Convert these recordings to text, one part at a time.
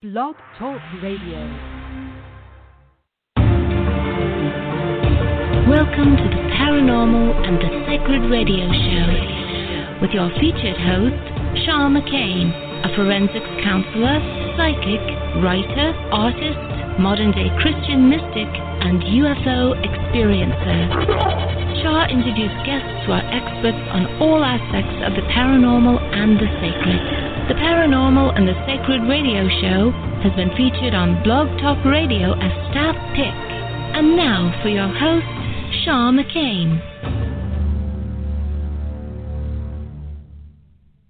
Blog Talk Radio. Welcome to the Paranormal and the Sacred Radio Show with your featured host, Shar McCain, a forensics counselor, psychic, writer, artist, modern day Christian mystic, and UFO experiencer. Shar introduced guests who are experts on all aspects of the paranormal and the sacred. The Paranormal and the Sacred Radio Show has been featured on Blog Talk Radio as staff pick. And now for your host, Shar McCain.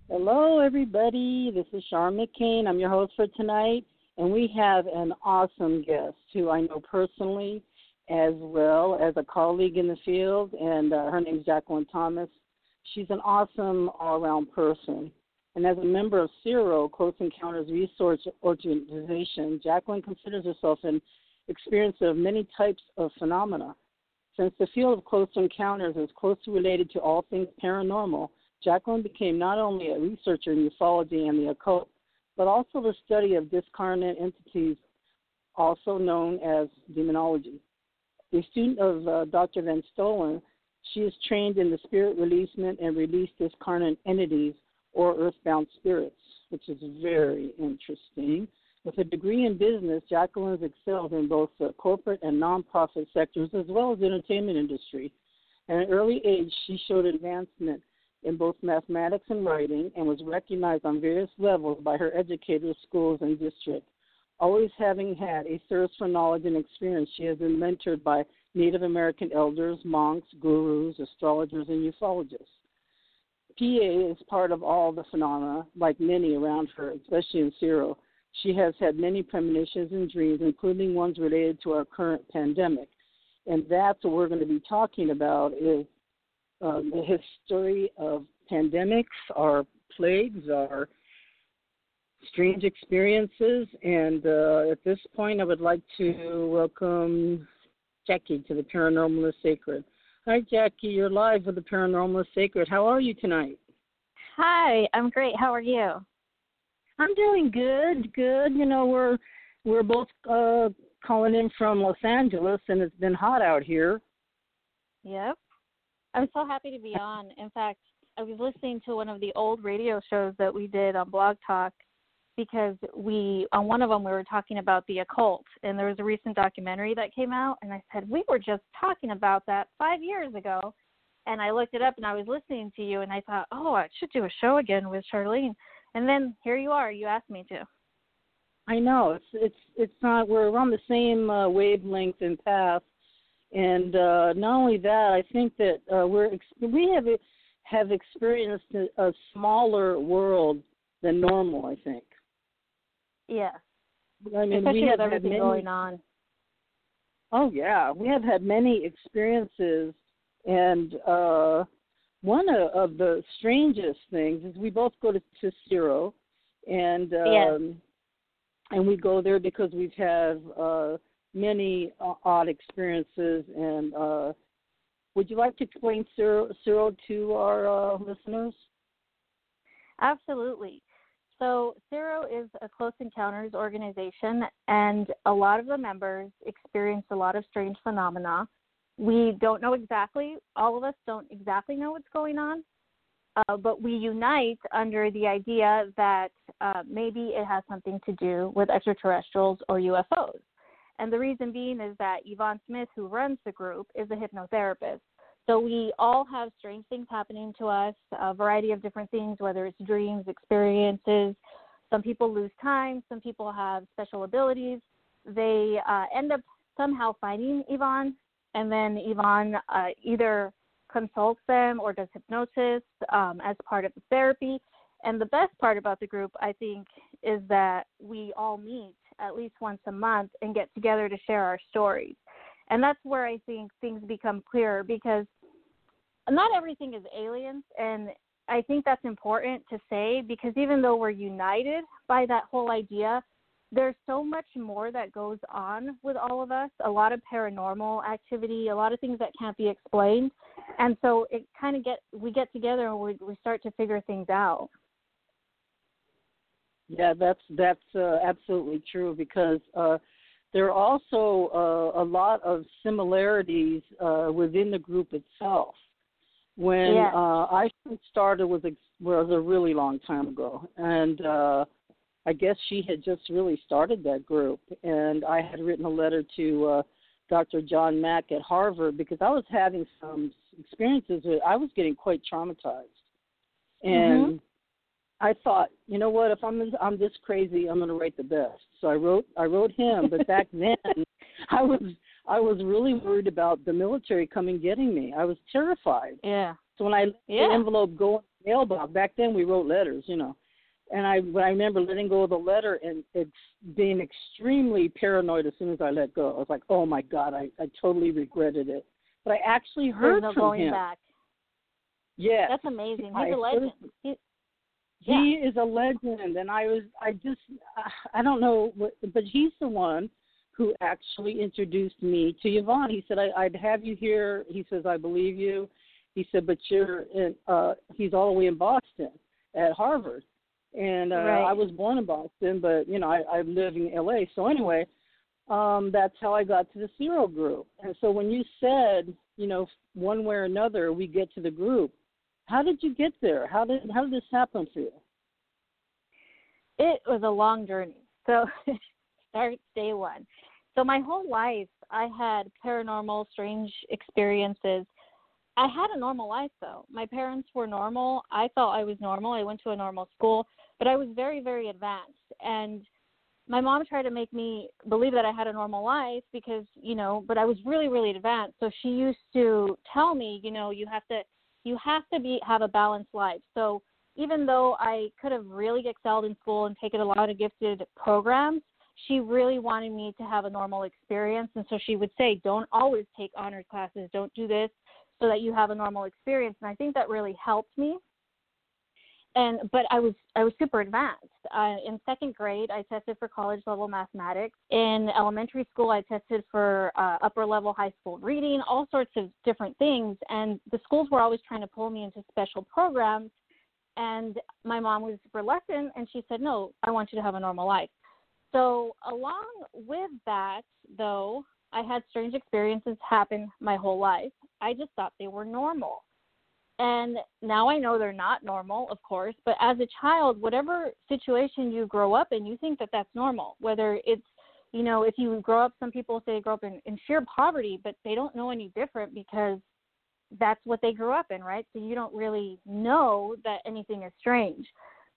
Hello, everybody. This is Shar McCain. I'm your host for tonight, and we have an awesome guest who I know personally as well as a colleague in the field, and uh, her name is Jacqueline Thomas. She's an awesome all around person. And as a member of CERO, Close Encounters Resource Organization, Jacqueline considers herself an experiencer of many types of phenomena. Since the field of close encounters is closely related to all things paranormal, Jacqueline became not only a researcher in ufology and the occult, but also the study of discarnate entities, also known as demonology. A student of uh, Dr. Von Sloten, she is trained in the spirit releasement and release discarnate entities or earthbound spirits, which is very interesting. With a degree in business, Jacqueline has excelled in both the corporate and nonprofit sectors as well as the entertainment industry. At an early age, she showed advancement in both mathematics and writing and was recognized on various levels by her educators, schools, and district. Always having had a thirst for knowledge and experience, she has been mentored by Native American elders, monks, gurus, astrologers, and ufologists. PA is part of all the phenomena, like many around her, especially in CERO. She has had many premonitions and dreams, including ones related to our current pandemic. And that's what we're going to be talking about is uh, the history of pandemics, our plagues, our strange experiences. And uh, at this point, I would like to welcome Jackie to the Paranormal is Sacred. Hi, Jackie. You're live with the Paranormal Sacred. How are you tonight? Hi, I'm great. How are you? I'm doing good. Good. You know, we're we're both uh, calling in from Los Angeles, and it's been hot out here. Yep. I'm so happy to be on. In fact, I was listening to one of the old radio shows that we did on Blog Talk because we on one of them we were talking about the occult and there was a recent documentary that came out and I said we were just talking about that 5 years ago and I looked it up and I was listening to you and I thought oh I should do a show again with Charlene and then here you are you asked me to. I know it's it's it's not we're on the same uh, wavelength and path and uh not only that I think that uh we're we have have experienced a, a smaller world than normal I think yeah. I mean, Especially we have with everything many, going on. Oh yeah, we have had many experiences, and uh, one of, of the strangest things is we both go to, to CERO, and um, yes. and we go there because we've had uh, many odd experiences. And uh, would you like to explain CERO, CERO to our uh, listeners? Absolutely. So, CERO is a close encounters organization, and a lot of the members experience a lot of strange phenomena. We don't know exactly, all of us don't exactly know what's going on, uh, but we unite under the idea that uh, maybe it has something to do with extraterrestrials or UFOs. And the reason being is that Yvonne Smith, who runs the group, is a hypnotherapist. So we all have strange things happening to us, a variety of different things, whether it's dreams, experiences. Some people lose time, some people have special abilities. They uh, end up somehow finding Yvonne, and then Yvonne uh, either consults them or does hypnosis um, as part of the therapy. And the best part about the group, I think, is that we all meet at least once a month and get together to share our stories. And that's where I think things become clearer because not everything is aliens and I think that's important to say because even though we're united by that whole idea, there's so much more that goes on with all of us, a lot of paranormal activity, a lot of things that can't be explained. And so it kind of get we get together and we we start to figure things out. Yeah, that's that's uh, absolutely true because uh, there are also uh, a lot of similarities uh, within the group itself. When Yeah. uh, I started was a, was a really long time ago, and uh, I guess she had just really started that group, and I had written a letter to uh, Dr. John Mack at Harvard because I was having some experiences that I was getting quite traumatized, and I thought, you know what? If I'm I'm this crazy, I'm going to write the best. So I wrote I wrote him, but back then I was I was really worried about the military coming getting me. I was terrified. Yeah. So when I Yeah. the envelope go in the mailbox, back then we wrote letters, you know. And I when I remember letting go of the letter and it's being extremely paranoid as soon as I let go. I was like, oh my god, I I totally regretted it. But I actually heard no from going him. back. Yeah, That's amazing. He's I a legend. heard- He, he is a legend, and I was I just I don't know, what, but he's the one who actually introduced me to Yvonne. He said I, I'd have you here. He says I believe you. He said, but you're in. Uh, he's all the way in Boston at Harvard, and uh, Right. I was born in Boston, but you know I, I live in L.A. So anyway, um, that's how I got to the CERO Group. And so when you said, you know, one way or another, we get to the group. How did you get there? How did how did this happen for you? it was a long journey. So start day one. So my whole life I had paranormal, strange experiences. I had a normal life though. My parents were normal. I thought I was normal. I went to a normal school, but I was very, very advanced. And my mom tried to make me believe that I had a normal life because, you know, but I was really, really advanced. So she used to tell me, you know, you have to you have to be have a balanced life. So even though I could have really excelled in school and taken a lot of gifted programs, she really wanted me to have a normal experience. And so she would say, don't always take honors classes, don't do this so that you have a normal experience. And I think that really helped me. And but I was I was super advanced. Uh, in second grade, I tested for college level mathematics. In elementary school, I tested for uh, upper level high school reading, all sorts of different things. And the schools were always trying to pull me into special programs and my mom was reluctant and she said no i want you to have a normal life so along with that though i had strange experiences happen my whole life i just thought they were normal and now i know they're not normal of course but as a child whatever situation you grow up in you think that that's normal whether it's you know if you grow up some people say they grow up in, in sheer poverty but they don't know any different because that's what they grew up in, right? So you don't really know that anything is strange.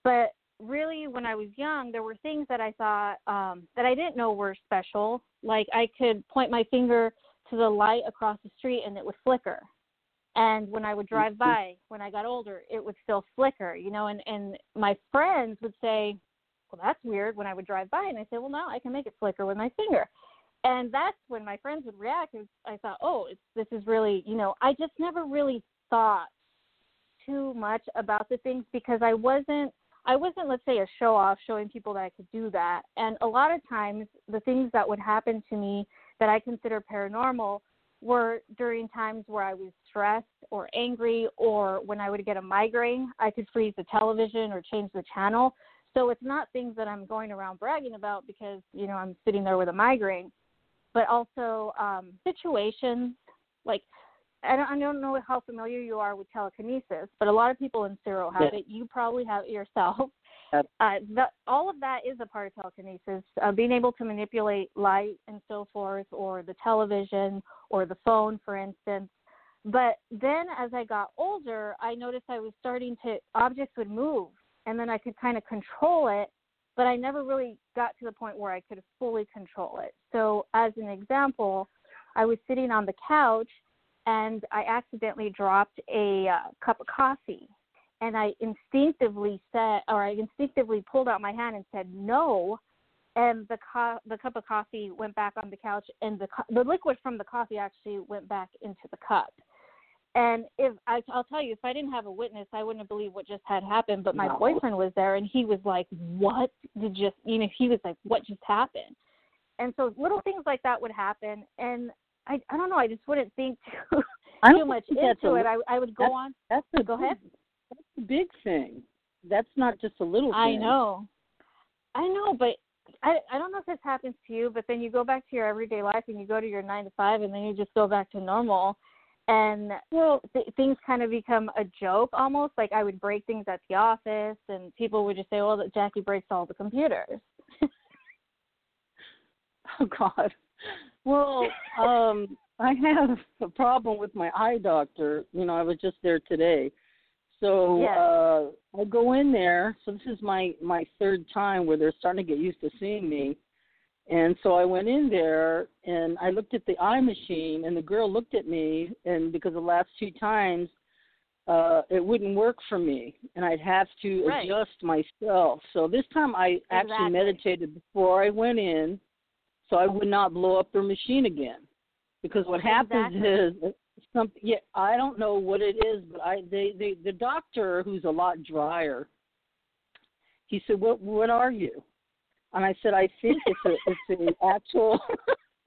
But really, when I was young, there were things that I thought um, that I didn't know were special. Like I could point my finger to the light across the street and it would flicker. And when I would drive by, when I got older, it would still flicker, you know. And and my friends would say, "Well, that's weird." When I would drive by, and I say, "Well, now I can make it flicker with my finger." and that's when my friends would react and i thought oh it's this is really you know i just never really thought too much about the things because i wasn't i wasn't let's say a show off showing people that i could do that. And a lot of times the things that would happen to me that i consider paranormal were during times where i was stressed or angry or when i would get a migraine i could freeze the television or change the channel. So it's not things that i'm going around bragging about because you know i'm sitting there with a migraine but also um, situations like I don't, I don't know how familiar you are with telekinesis, but a lot of people in CERO have Yeah. it. You probably have it yourself. Uh, the, all of that is a part of telekinesis. Uh, being able to manipulate light and so forth, or the television, or the phone, for instance. But then, as I got older, I noticed I was starting to objects would move, and then I could kind of control it but I never really got to the point where I could fully control it. So, as an example, I was sitting on the couch and I accidentally dropped a uh, cup of coffee. And I instinctively said, or I instinctively pulled out my hand and said no. And the co- the cup of coffee went back on the couch, and the co- the liquid from the coffee actually went back into the cup. And if I, I'll tell you, if I didn't have a witness, I wouldn't have believed what just had happened. But my No. boyfriend was there, and he was like, "What did just?" You know, he was like, "What just happened?" And so little things like that would happen, and I, I don't know, I just wouldn't think too, too much into a- it. I, I would go that's- on. That's a Go big, ahead. That's a big thing. That's not just a little thing. I know. I know, but I I don't know if this happens to you, but then you go back to your everyday life and you go to your nine to five, and then you just go back to normal, and well, th- things kind of become a joke almost. Like I would break things at the office, and people would just say, "Well, that Jackie breaks all the computers." oh God. Well, um, I have a problem with my eye doctor. You know, I was just there today. So Yes. uh I go in there. So this is my my third time where they're starting to get used to seeing me. And so I went in there and I looked at the eye machine and the girl looked at me and because the last two times uh it wouldn't work for me and I'd have to Right. adjust myself. So this time I actually meditated before I went in so I would not blow up their machine again. Because what happens Exactly. is something yeah, I don't know what it is, but I they, they the doctor who's a lot drier, he said, What what are you? And I said, I think it's a it's an actual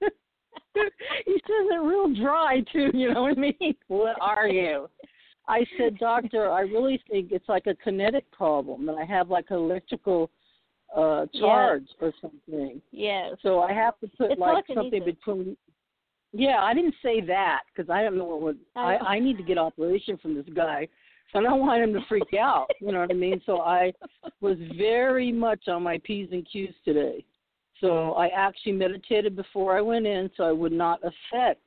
he says it real dry too, you know what I mean? What are you? I said, Doctor, I really think it's like a kinetic problem and I have like an electrical uh charge or something. yes. So I have to put It's like something between. Yeah, I didn't say that because I don't know what. Would, I I- I need to get operation from this guy, so I don't want him to freak out. You know what I mean? So I was very much on my p's and q's today. So I actually meditated before I went in, so I would not affect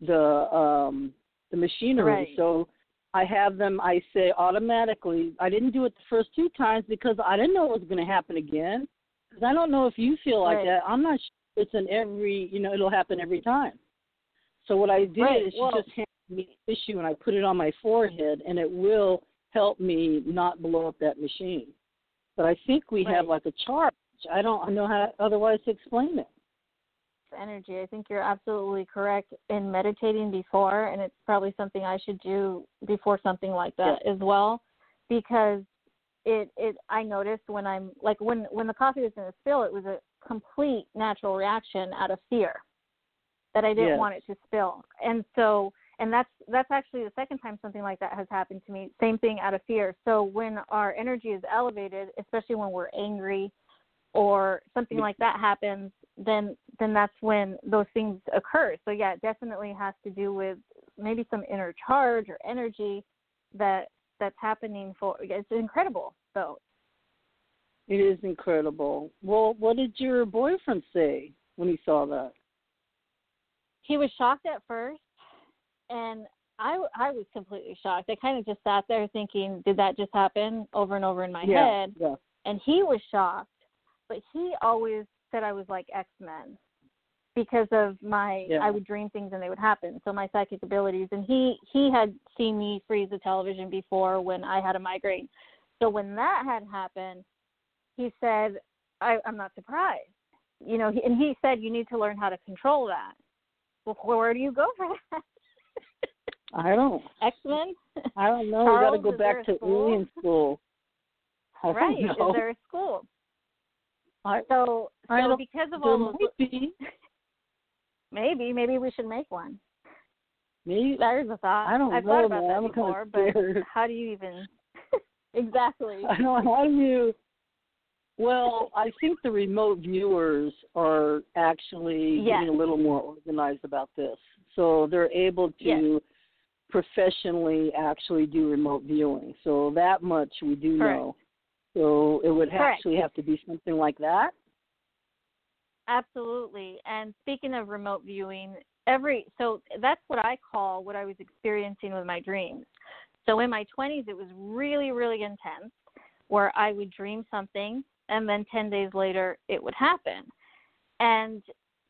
the um the machinery. Right. So I have them. I say automatically. I didn't do it the first two times because I didn't know it was going to happen again. Because I don't know if you feel like Right. that. I'm not sure it's an every. You know, it'll happen every time. So what I did Right, is she well- just handed me the tissue and I put it on my forehead, and it will help me not blow up that machine. But I think we have like a charge. I don't know how otherwise to explain it. Energy. I think you're absolutely correct in meditating before, and it's probably something I should do before something like that as well, because it it I noticed when I'm like when when the coffee was going to spill, it was a complete natural reaction out of fear that I didn't Yes. want it to spill, and so and that's that's actually the second time something like that has happened to me. Same thing out of fear. So when our energy is elevated, especially when we're angry or something like that happens, then then that's when those things occur. So yeah, it definitely has to do with maybe some inner charge or energy that that's happening for it's incredible. So It is incredible. Well, what did your boyfriend say when he saw that? he was shocked at first and I I was completely shocked. I kind of just sat there thinking, did that just happen over and over in my yeah, head? yeah. and he was shocked, but he always said I was like X Men because of my Yeah. I would dream things and they would happen. So my psychic abilities, and he he had seen me freeze the television before when I had a migraine. So when that had happened, he said, I, "I'm not surprised." You know, he, and he said, "You need to learn how to control that." Well, where do you go for that? I don't. X Men, I don't know. we got to go back to school? alien school. Right? don't know. Is there a school? I, So, I so because of all those be. Maybe, maybe we should make one. Maybe There's a thought. I don't I've know, thought about man. that I'm before, but scared. how do you even? exactly. I don't know how do you. Well, I think the remote viewers are actually Yes. getting a little more organized about this, so they're able to Yes. professionally actually do remote viewing. So that much we do Correct. know. So it would Correct. actually have to be something like that. Absolutely. And speaking of remote viewing, every so that's what I call what I was experiencing with my dreams. So in my 20s, it was really, really intense, where I would dream something, and then 10 days later, it would happen. And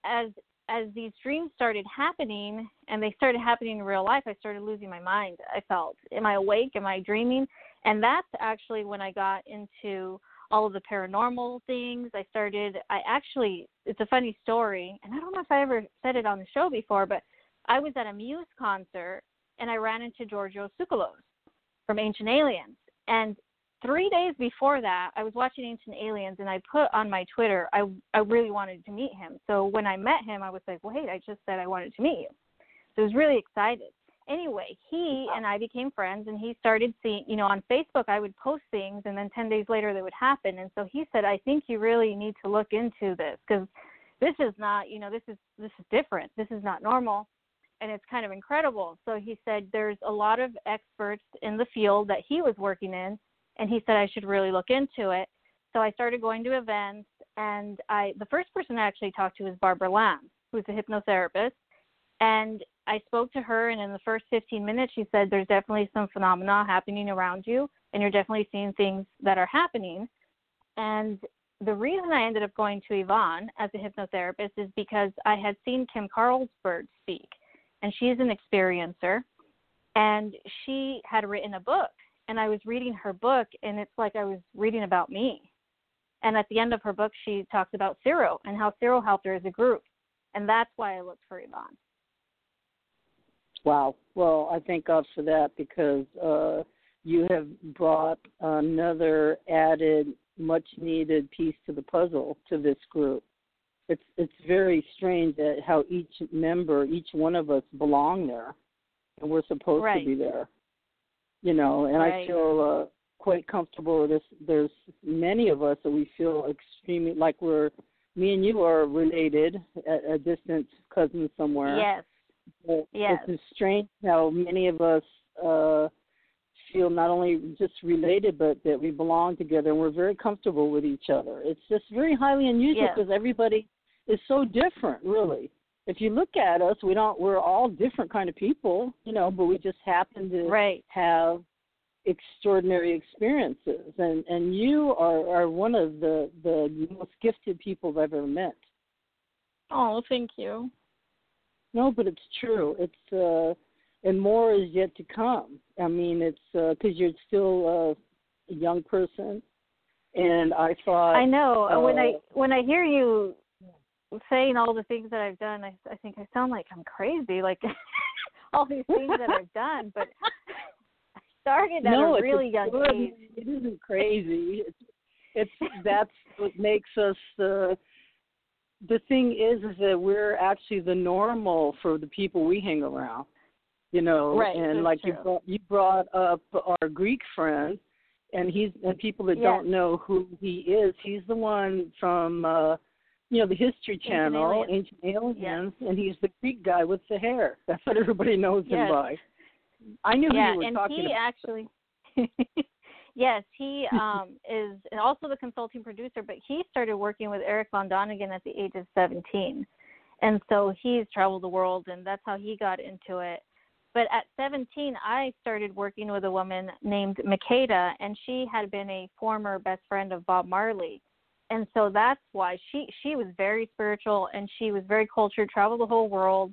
as as these dreams started happening, and they started happening in real life, I started losing my mind. I felt, am I awake? Am I dreaming? And that's actually when I got into all of the paranormal things. I started, I actually, it's a funny story, and I don't know if I ever said it on the show before, but I was at a Muse concert and I ran into Giorgio Tsoukalos from Ancient Aliens. And three days before that, I was watching Ancient Aliens and I put on my Twitter, I, I really wanted to meet him. So when I met him, I was like, wait, I just said I wanted to meet you. So I was really excited. Anyway, he and I became friends, and he started seeing, you know, on Facebook, I would post things, and then 10 days later they would happen. And so he said, I think you really need to look into this because this is not, you know, this is this is different. This is not normal, and it's kind of incredible. So he said there's a lot of experts in the field that he was working in, and he said I should really look into it. So I started going to events, and I the first person I actually talked to was Barbara Lamb, who's a hypnotherapist and I spoke to her, and in the first 15 minutes, she said, There's definitely some phenomena happening around you, and you're definitely seeing things that are happening. And the reason I ended up going to Yvonne as a hypnotherapist is because I had seen Kim Carlsberg speak, and she's an experiencer, and she had written a book. And I was reading her book, and it's like I was reading about me. And at the end of her book, she talks about CERO and how CERO helped her as a group. And that's why I looked for Yvonne. Wow. Well, I thank God for that because uh, you have brought another added, much needed piece to the puzzle to this group. It's it's very strange that how each member, each one of us, belong there, and we're supposed right. to be there. You know, and right. I feel uh, quite comfortable with this. There's many of us that we feel extremely like we're me and you are related at a distant cousin somewhere. Yes. But yes. It's strange how many of us uh, feel not only just related, but that we belong together and we're very comfortable with each other. It's just very highly unusual yes. because everybody is so different, really. If you look at us, we don't. We're all different kind of people, you know, but we just happen to right. have extraordinary experiences and and you are are one of the the most gifted people I've ever met. Oh, thank you. No, but it's true. It's uh, and more is yet to come. I mean, it's because uh, you're still a young person, and I thought I know uh, when I when I hear you saying all the things that I've done, I I think I sound like I'm crazy, like all these things that I've done, but. I started at no, a really young good, age. It isn't crazy. It's, it's that's what makes us uh, the thing is is that we're actually the normal for the people we hang around you know right, and like true. you brought you brought up our greek friend and he's and people that yes. don't know who he is he's the one from uh you know the history channel ancient aliens, ancient aliens yes. and he's the greek guy with the hair that's what everybody knows yes. him by i knew yeah, who you were and talking he about actually Yes, he um, is also the consulting producer, but he started working with Erich von Däniken at the age of 17. And so he's traveled the world, and that's how he got into it. But at 17, I started working with a woman named Makeda, and she had been a former best friend of Bob Marley. And so that's why she she was very spiritual and she was very cultured, traveled the whole world,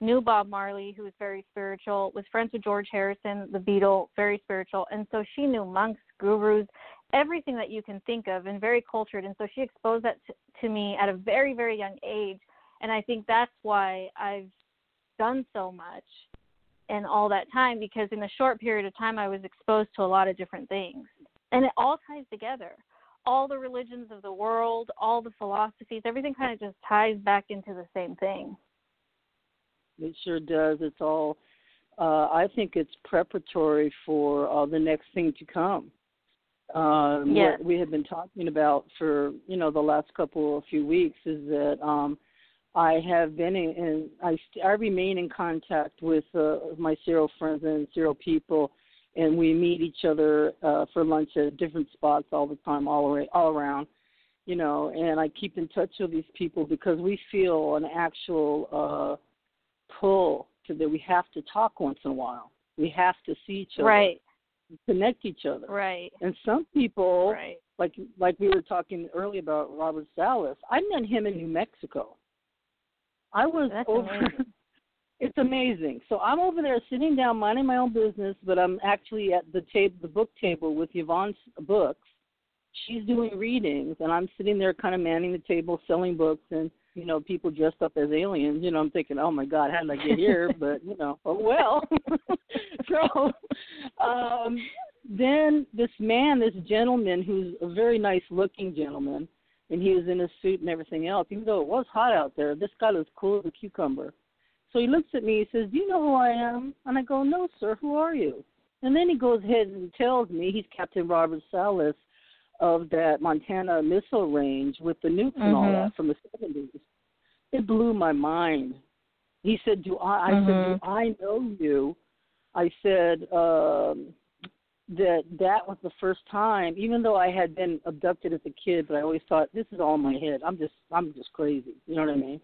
knew Bob Marley, who was very spiritual, was friends with George Harrison, the Beatle, very spiritual. And so she knew monks, gurus, everything that you can think of, and very cultured. And so she exposed that to me at a very, very young age. And I think that's why I've done so much in all that time because in a short period of time I was exposed to a lot of different things. And it all ties together. All the religions of the world, all the philosophies, everything kind of just ties back into the same thing. It sure does. It's all. Uh, I think it's preparatory for uh, the next thing to come. Um, yes. What we have been talking about for you know the last couple of few weeks is that um, I have been in, in I, I remain in contact with uh, my CERO friends and CERO people, and we meet each other uh, for lunch at different spots all the time, all around, all around, you know. And I keep in touch with these people because we feel an actual uh, pull to that we have to talk once in a while. We have to see each other, right? Connect each other, right? And some people, right. like like we were talking earlier about Robert Salas, I met him in New Mexico. I was That's over. Amazing. it's amazing. So I'm over there sitting down, minding my own business, but I'm actually at the table, the book table with Yvonne's books. She's doing readings, and I'm sitting there, kind of manning the table, selling books, and you know, people dressed up as aliens. You know, I'm thinking, oh my God, how did I get here? but you know, oh well. so um, then this man, this gentleman, who's a very nice looking gentleman, and he was in a suit and everything else. Even though it was hot out there, this guy was cool as a cucumber. So he looks at me. He says, "Do you know who I am?" And I go, "No, sir. Who are you?" And then he goes ahead and tells me he's Captain Robert Salas of that Montana missile range with the nukes and all that from the 70s. It blew my mind. He said, "Do I?" I said, Mhm. "Do I know you?" I said um, that that was the first time, even though I had been abducted as a kid, but I always thought this is all in my head. I'm just I'm just crazy. You know what I mean?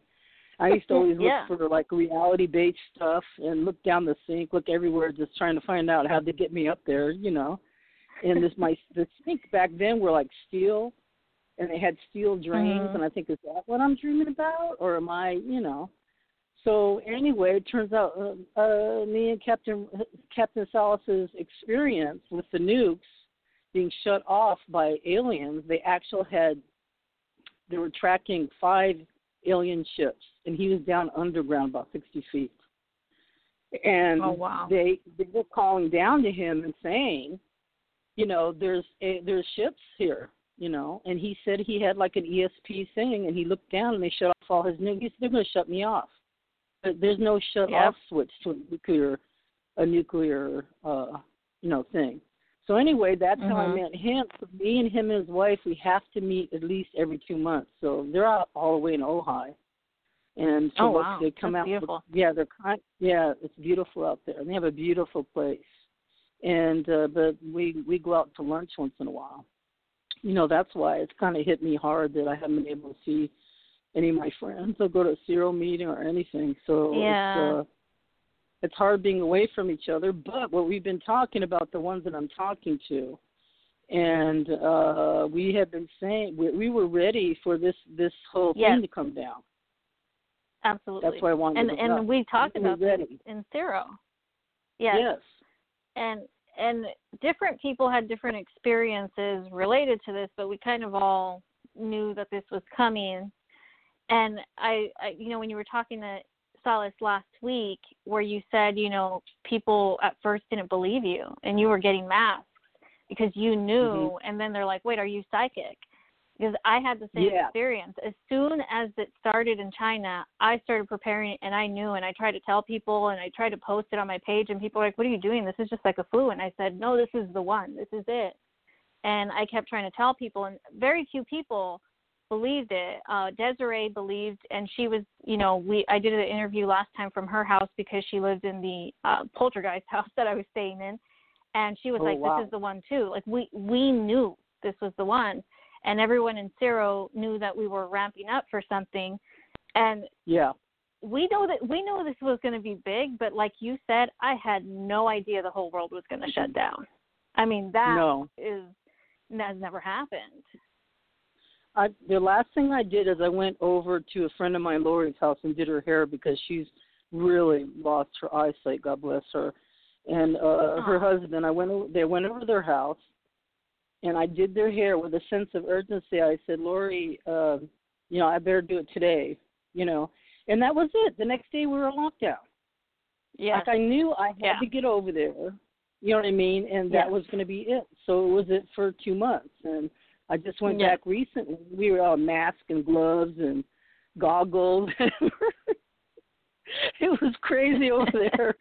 I used to always Yeah. look for like reality based stuff and look down the sink, look everywhere, just trying to find out how to get me up there. You know, and this my the sink back then were like steel, and they had steel drains, Mhm. and I think is that what I'm dreaming about, or am I? You know. So anyway, it turns out uh, uh, me and Captain Captain Salas's experience with the nukes being shut off by aliens, they actually had they were tracking five alien ships, and he was down underground about sixty feet. And Oh, wow. they they were calling down to him and saying, you know, there's a, there's ships here, you know, and he said he had like an ESP thing, and he looked down and they shut off all his nukes. He said they're going to shut me off. But there's no shut Yep. off switch to a nuclear a nuclear uh you know thing. So anyway, that's how I Mhm. met him. So me and him and his wife, we have to meet at least every two months. So they're out all the way in Ojai, and so Oh, wow. they come That's out. beautiful. Yeah, they're kind. Yeah, it's beautiful out there, and they have a beautiful place. And uh, but we we go out to lunch once in a while. You know, that's why it's kind of hit me hard that I haven't been able to see any of my friends or go to a CERO meeting or anything. So Yeah. it's uh, it's hard being away from each other. But what we've been talking about, the ones that I'm talking to, and uh, we have been saying we, we were ready for this this whole Yes. thing to come down. Absolutely. That's why I wanted and to and know. we talked about this ready. in CERO. Yes. Yes. And and different people had different experiences related to this, but we kind of all knew that this was coming. And I, I you know, when you were talking to Salas last week, where you said, you know, people at first didn't believe you, and you were getting masks because you knew, mm-hmm. and then they're like, wait, are you psychic? Because I had the same Yeah. experience. As soon as it started in China, I started preparing, and I knew, and I tried to tell people, and I tried to post it on my page, and people were like, "What are you doing? This is just like a flu." And I said, "No, this is the one. This is it." And I kept trying to tell people, and very few people believed it. Uh, Desiree believed, and she was, you know, we I did an interview last time from her house because she lived in the uh, poltergeist house that I was staying in, and she was Oh, like, wow. "This is the one too." Like we we knew this was the one, and everyone in CERO knew that we were ramping up for something, and Yeah. we know that we know this was going to be big, but like you said, I had no idea the whole world was going to shut down. I mean, that is No. is has never happened. I the last thing I did is I went over to a friend of mine, Lori's house, and did her hair because she's really lost her eyesight. God bless her. And uh her husband, I went. They went over to their house, and I did their hair with a sense of urgency. I said, Lori, uh, you know, I better do it today. You know, and that was it. The next day we were in lockdown. Yes. Like I knew I had Yeah. to get over there. You know what I mean? And that Yes. was going to be it. So it was it for two months, and I just went Yeah. back recently. We were all masks and gloves and goggles. it was crazy over there.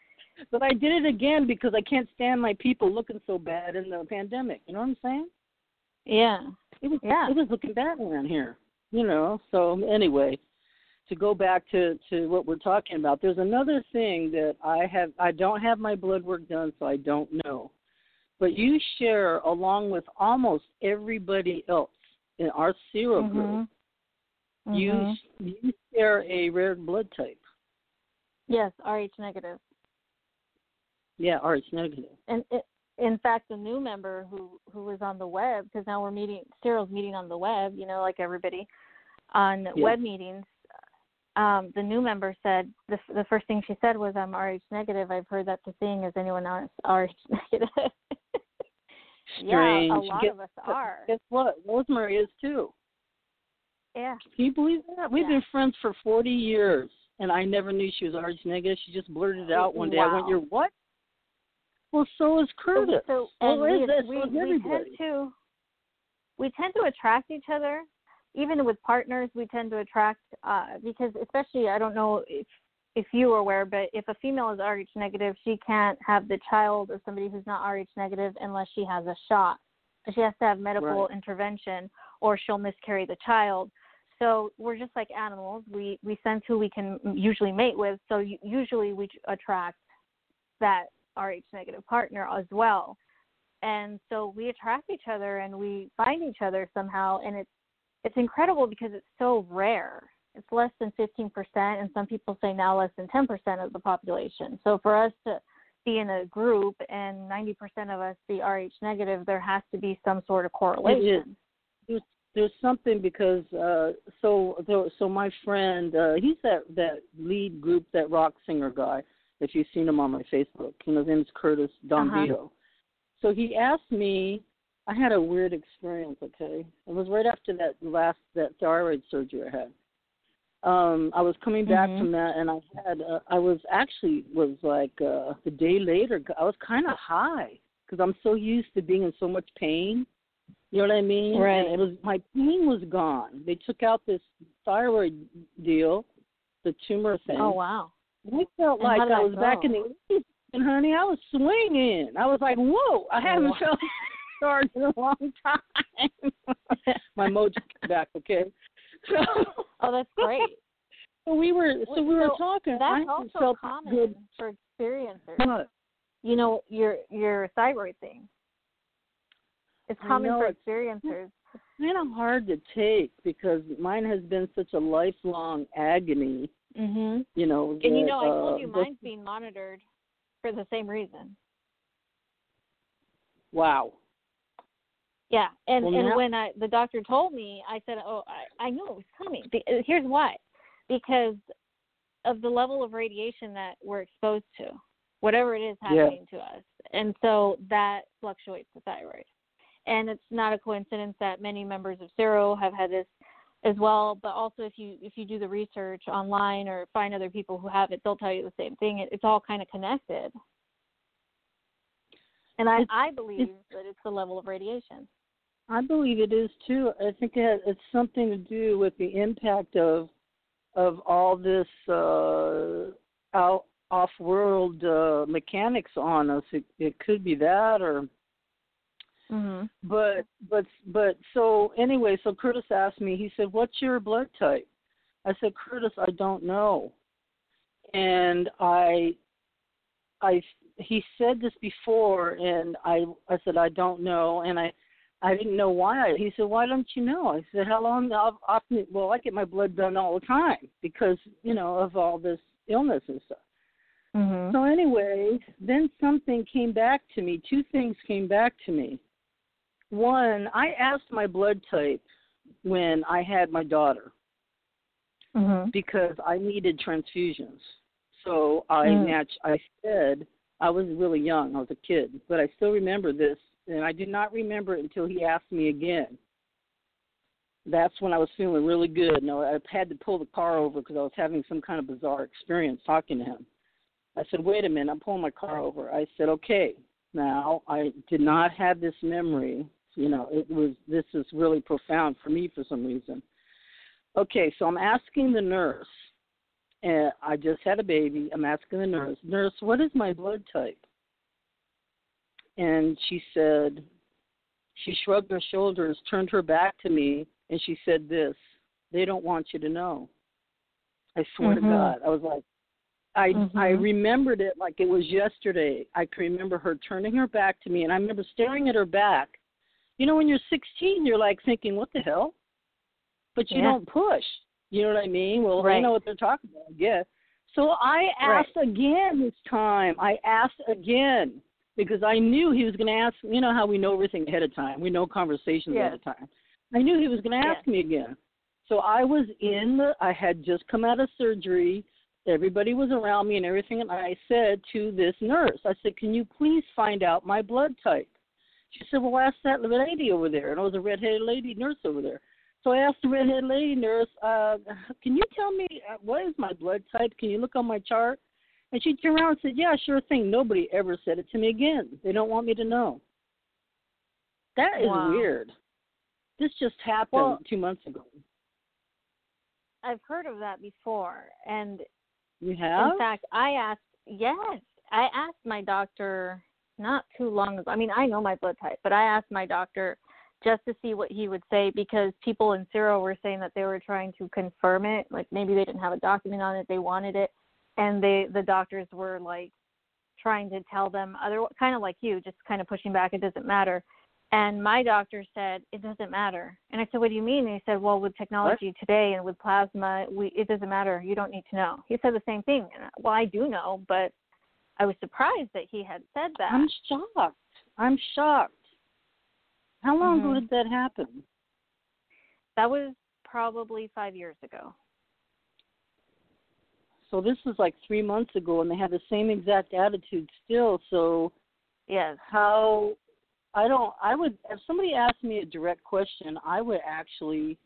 But I did it again because I can't stand my people looking so bad in the pandemic. You know what I'm saying? yeah. It was Yeah. it was looking bad around here. You know. So anyway, to go back to to what we're talking about, there's another thing that I have I don't have my blood work done, so I don't know. But you share along with almost everybody else in our CERO group. Mhm. You Mhm. you share a rare blood type. Yes, RH negative. Yeah, RH negative. And it, in fact, the new member who who was on the web, because now we're meeting, CERO's meeting on the web, you know, like everybody on Yeah. web meetings. Um, the new member said the the first thing she said was, "I'm RH negative." I've heard that the thing is anyone else RH negative. yeah, a lot Guess- of us are. Guess what? Rosemary is too. Yeah. Can you believe that? We've Yeah. been friends for 40 years, and I never knew she was RH negative. She just blurted it out one day. I went, Wow. "You're what?" Well, so is Curtis. So, well, is we, that? we, so we tend to we tend to attract each other, even with partners. We tend to attract uh, because, especially, I don't know if if you are aware, but if a female is Rh negative, she can't have the child of somebody who's not Rh negative unless she has a shot. She has to have medical Right. intervention, or she'll miscarry the child. So we're just like animals. We we sense who we can usually mate with. So usually we attract that Rh negative partner as well. And so we attract each other and we find each other somehow, and it's it's incredible because it's so rare. It's less than 15%, and some people say now less than 10% of the population. So for us to be in a group and 90% of us be Rh negative, there has to be some sort of correlation. there's there's something because uh so so, my friend uh he's that that lead group that rock singer guy if you've seen him on my facebook you know his name's curtis don Uh-huh. Vito. so he asked me i had a weird experience okay it was right after that last that thyroid surgery i had um i was coming back Mhm. from that and i had uh, i was actually was like uh the day later i was kind of high because i'm so used to being in so much pain you know what I mean? Right. And it was my pain was gone. They took out this thyroid deal, the tumor thing. Oh wow. I felt And like I was back in the 80s, and honey, I was swinging. I was like, whoa! I haven't oh, wow. felt hard in a long time. my mojo came back, okay? So, Oh, that's great. so we were, so we were So talking. That's I also common good. for experiencers. What? You know, your your thyroid thing. It's common for it's- experiencers. Kind of hard to take because mine has been such a lifelong agony. Mhm. You know. And you know, I told you uh, mine's being monitored for the same reason. Wow. Yeah, and Well, and when I the doctor told me, I said, "Oh, I I knew it was coming." Be- uh, Here's why: because of the level of radiation that we're exposed to, whatever it is Yeah. happening to us, and so that fluctuates the thyroid. And it's not a coincidence that many members of CERO have had this as well. But also, if you if you do the research online or find other people who have it, they'll tell you the same thing. It, it's all kind of connected. And I, I believe that it's the level of radiation. I believe it is too. I think it has, it's something to do with the impact of of all this uh, out off world uh, mechanics on us. It, it could be that, or Mm-hmm. but but but so anyway. So Curtis asked me. He said, "What's your blood type?" I said, "Curtis, I don't know." And I I he said this before, and I I said I don't know, and I I didn't know why. He said, "Why don't you know?" I said, "How long?" I've Often, well, I get my blood done all the time because you know of all this illness and stuff. Mm-hmm. So anyway, then something came back to me. Two things came back to me. One, I asked my blood type when I had my daughter Mm-hmm. because I needed transfusions. So I Mm. match I said I was really young, I was a kid, but I still remember this and I did not remember it until he asked me again. That's when I was feeling really good. No, I had to pull the car over because I was having some kind of bizarre experience talking to him. I said, "Wait a minute, I'm pulling my car over." I said, "Okay." Now, I did not have this memory. You know, it was this is really profound for me for some reason. Okay, so I'm asking the nurse, and I just had a baby. I'm asking the nurse, nurse, what is my blood type? And she said, she shrugged her shoulders, turned her back to me, and she said this, they don't want you to know. I swear to Mhm. God. I was like, I I Mhm. remembered it like it was yesterday. I can remember her turning her back to me, and I remember staring at her back. You know, when you're 16, you're like thinking, "What the hell?" But you Yeah. don't push. You know what I mean? Well, I Right. know what they're talking about. Yeah. So I asked again this time. I asked again because I knew he was going to ask. You know how we know everything ahead of time. We know conversations Yes. ahead of time. I knew he was going to ask Yes. me again. So I was in the. I had just come out of surgery. Everybody was around me and everything, and I said to this nurse, I said, "Can you please find out my blood type?" She said, "Well, ask that lady over there." And it was a red-headed lady nurse over there. So I asked the red-headed lady nurse, uh, "Can you tell me uh, what is my blood type? Can you look on my chart?" And she turned around and said, "Yeah, sure thing." Nobody ever said it to me again. They don't want me to know. That is Wow. weird. This just happened Well- two months ago. I've heard of that before, and You have? In fact, I asked. Yes, I asked my doctor not too long ago. I mean, I know my blood type, but I asked my doctor just to see what he would say because people in CERO were saying that they were trying to confirm it. Like maybe they didn't have a document on it, they wanted it, and they the doctors were like trying to tell them other kind of like you, just kind of pushing back. It doesn't matter. And my doctor said it doesn't matter. And I said, "What do you mean?" And he said, "Well, with technology what? today and with plasma, we it doesn't matter. You don't need to know." He said the same thing. And well, I do know, but I was surprised that he had said that. I'm shocked. I'm shocked. How long mm-hmm. ago did that happen? That was probably five years ago. So this was like three months ago, and they had the same exact attitude still. So, yes, how? I don't. I would if somebody asked me a direct question, I would actually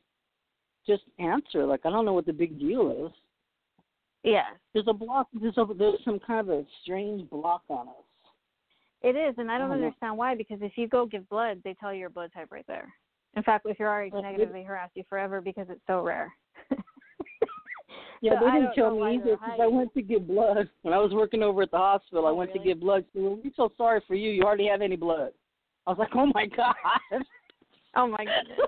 just answer like I don't know what the big deal is. Yeah. There's a block. There's a there's some kind of a strange block on us. It is, and I don't, I don't understand know. why. Because if you go give blood, they tell you your blood type right there. In fact, if you're already negative, they harass you forever because it's so rare. yeah, so they didn't tell me either because I went to give blood when I was working over at the hospital. Oh, I went really? to give blood. She said, "We're so sorry for you. You already have any blood." I was like, "Oh my god." oh my goodness.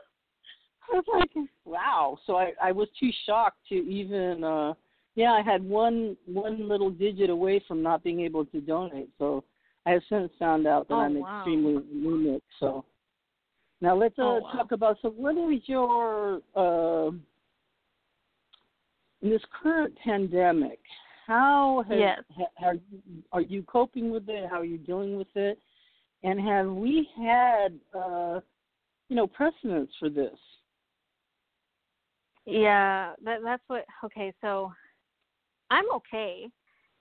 I was like, "Wow!" So I I was too shocked to even. uh yeah, I had one one little digit away from not being able to donate. So I have since found out that oh, I'm wow. extremely anemic. So now let's uh, oh, wow. talk about. So what is your uh, in this current pandemic? How has, yes. ha, are are you coping with it? How are you dealing with it? And have we had uh, you know precedents for this? Yeah, that that's what. Okay, so I'm okay.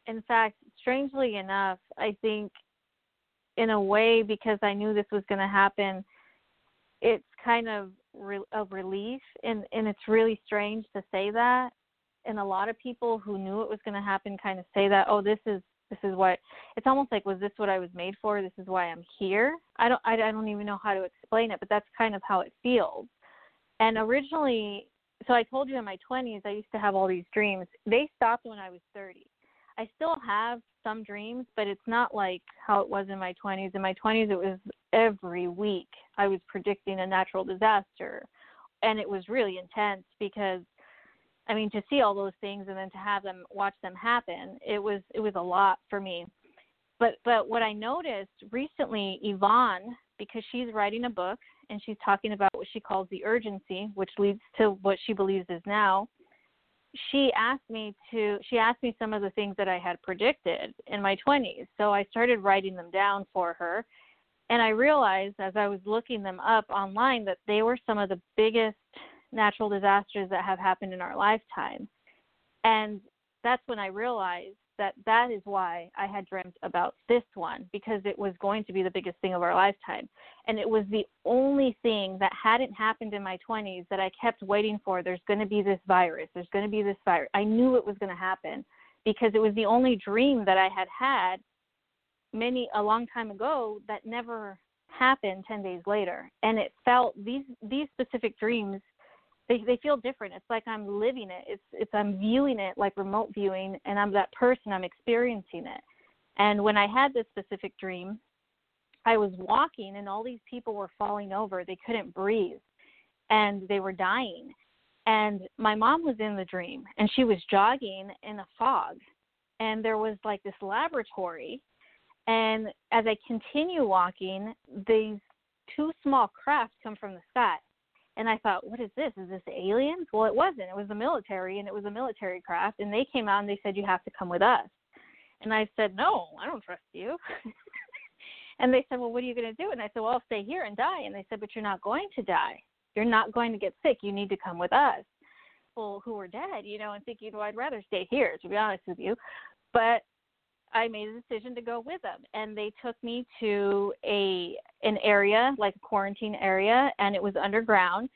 In fact, strangely enough, I think in a way because I knew this was going to happen, it's kind of re- a relief and and it's really strange to say that. And a lot of people who knew it was going to happen kind of say that, "Oh, this is this is what it's almost like was this what I was made for? This is why I'm here." I don't I, I don't even know how to explain it, but that's kind of how it feels. And originally so I told you in my 20s I used to have all these dreams. They stopped when I was 30. I still have some dreams, but it's not like how it was in my 20s. In my 20s it was every week I was predicting a natural disaster and it was really intense because I mean to see all those things and then to have them watch them happen, it was it was a lot for me. But but what I noticed recently Yvonne because she's writing a book and she's talking about what she calls the urgency, which leads to what she believes is now. She asked me to she asked me some of the things that I had predicted in my 20s. So I started writing them down for her and I realized as I was looking them up online that they were some of the biggest natural disasters that have happened in our lifetime. And that's when I realized that that is why I had dreamt about this one because it was going to be the biggest thing of our lifetime. And it was the only thing that hadn't happened in my 20s that I kept waiting for. There's going to be this virus. There's going to be this virus. I knew it was going to happen because it was the only dream that I had had many a long time ago that never happened 10 days later. And it felt these these specific dreams they they feel different. It's like I'm living it. It's it's I'm viewing it like remote viewing, and I'm that person. I'm experiencing it. And when I had this specific dream, I was walking, and all these people were falling over. They couldn't breathe, and they were dying. And my mom was in the dream, and she was jogging in a fog, and there was like this laboratory. And as I continue walking, these two small craft come from the sky and I thought, what is this? Is this aliens? Well, it wasn't. It was the military, and it was a military craft. And they came out and they said, you have to come with us. And I said, no, I don't trust you. and they said, well, what are you going to do? And I said, well, I'll stay here and die. And they said, but you're not going to die. You're not going to get sick. You need to come with us. People who were dead, you know, and thinking, well, I'd rather stay here, to be honest with you. But I made a decision to go with them, and they took me to a an area like a quarantine area, and it was underground.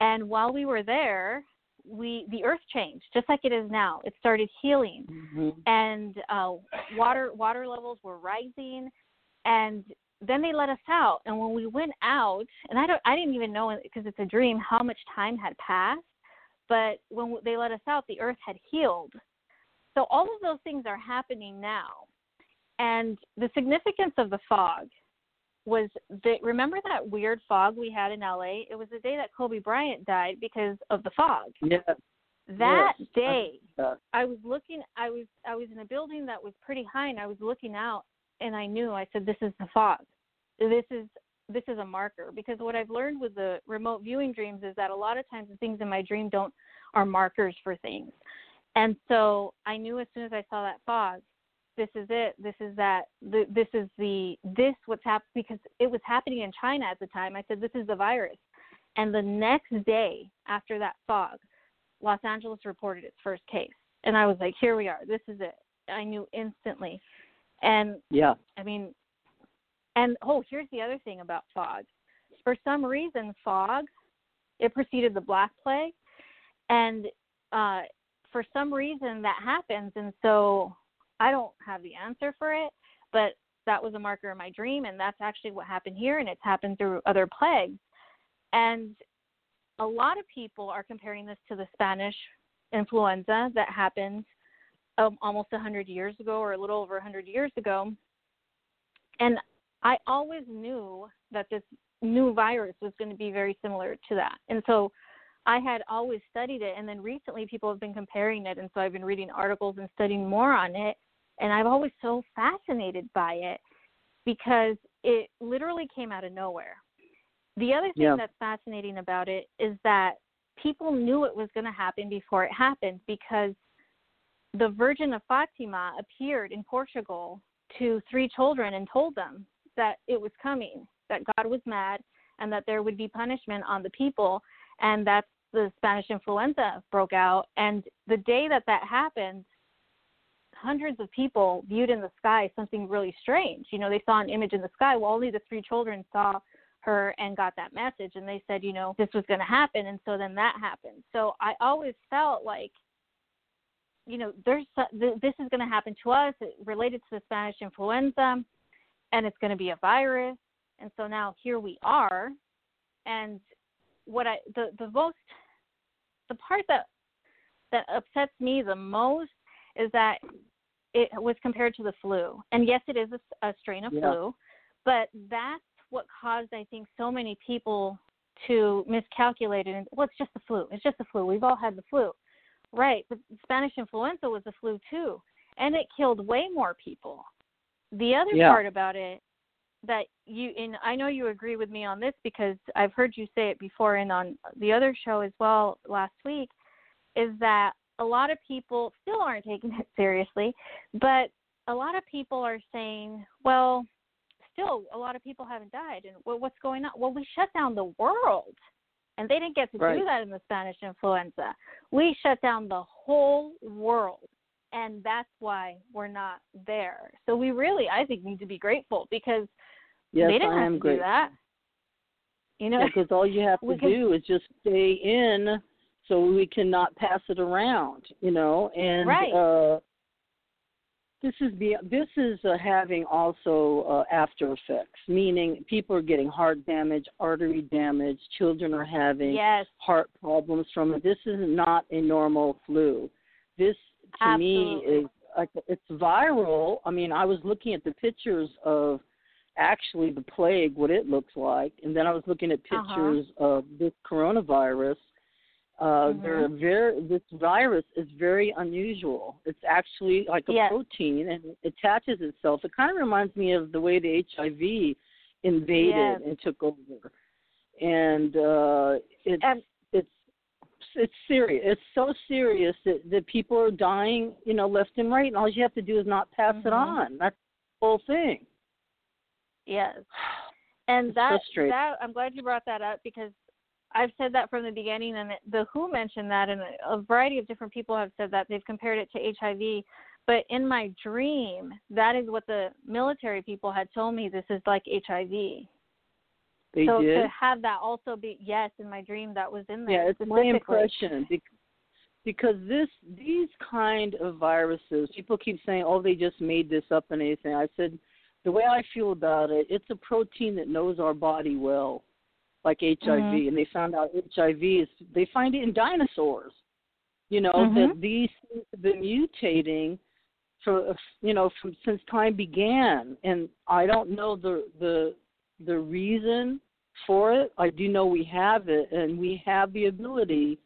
And while we were there, we the earth changed just like it is now. It started healing, mm-hmm. and uh, water water levels were rising, and then they let us out. And when we went out, and I don't I didn't even know because it's a dream how much time had passed, but when they let us out, the earth had healed so all of those things are happening now. And the significance of the fog was that remember that weird fog we had in LA? It was the day that Kobe Bryant died because of the fog. Yeah. That Yes. day, Uh, I was looking. I was I was in a building that was pretty high, and I was looking out, and I knew. I said, "This is the fog. This is this is a marker." Because what I've learned with the remote viewing dreams is that a lot of times the things in my dream don't are markers for things, and so I knew as soon as I saw that fog, this is it. This is that. This is the this what's happening because it was happening in China at the time. I said, "This is the virus," and the next day after that fog. Los Angeles reported its first case. And I was like, here we are. This is it. I knew instantly. And yeah. I mean, and oh, here's the other thing about fog. For some reason, fog, it preceded the Black Plague. And uh, for some reason, that happens. And so I don't have the answer for it, but that was a marker in my dream. And that's actually what happened here. And it's happened through other plagues. And a lot of people are comparing this to the Spanish influenza that happened um, almost 100 years ago or a little over 100 years ago. And I always knew that this new virus was going to be very similar to that. And so I had always studied it. And then recently people have been comparing it. And so I've been reading articles and studying more on it. And I've always so fascinated by it because it literally came out of nowhere. The other thing Yeah. that's fascinating about it is that people knew it was going to happen before it happened because the Virgin of Fatima appeared in Portugal to three children and told them that it was coming, that God was mad, and that there would be punishment on the people, and that's the Spanish influenza broke out. And the day that that happened, hundreds of people viewed in the sky something really strange. You know, they saw an image in the sky. Well, only the three children saw her and got that message, and they said, you know, this was going to happen, and so then that happened. So I always felt like you know, there's this is going to happen to us it, related to the Spanish influenza, and it's going to be a virus. And so now here we are, and what I the the most the part that that upsets me the most is that it was compared to the flu. And yes, it is a, a strain of Yeah. flu, but that's what caused I think so many people to miscalculate it. And well, it's just the flu. It's just the flu. We've all had the flu. Right, but Spanish influenza was a flu too, and it killed way more people. The other Yeah. part about it that you and I know you agree with me on this because I've heard you say it before and on the other show as well last week is that a lot of people still aren't taking it seriously, but a lot of people are saying, well, still a lot of people haven't died and well, what's going on? Well, we shut down the world. And they didn't get to Right. do that in the Spanish influenza. We shut down the whole world. And that's why we're not there. So we really, I think, need to be grateful because Yes, they didn't I have to great. do that. You know, Because all you have to can- do is just stay in so we cannot pass it around, you know, and Right. uh this is be this is uh, having also uh, after effects, meaning people are getting heart damage, artery damage, children are having yes, heart problems from it. This is not a normal flu. This to me is like it's viral. I mean, I was looking at the pictures of actually the plague, what it looks like, and then I was looking at Uh-huh. pictures of this coronavirus. Uh, Mhm. They're very. This virus is very unusual. It's actually like a Yes. protein, and it attaches itself. It kind of reminds me of the way the HIV invaded Yes. and took over, and uh, it's And- it's it's serious. It's so serious that that people are dying, you know, left and right, and all you have to do is not pass it Mhm. on. That's the whole thing. Yes. And that that I'm glad you brought that up because I've said that from the beginning, and the WHO mentioned that, and a variety of different people have said that they've compared it to HIV. But in my dream, that is what the military people had told me. This is like HIV. They so did. to have that also be yes in my dream, that was in there. Yeah, it's my impression because this these kind of viruses, people keep saying, "Oh, they just made this up and anything." I said, the way I feel about it, it's a protein that knows our body well, like HIV, Mhm. and they found out HIV is they find it in dinosaurs. You know Mhm. that these things have been mutating for you know from since time began, and I don't know the the the reason for it. I do know we have it, and we have the ability,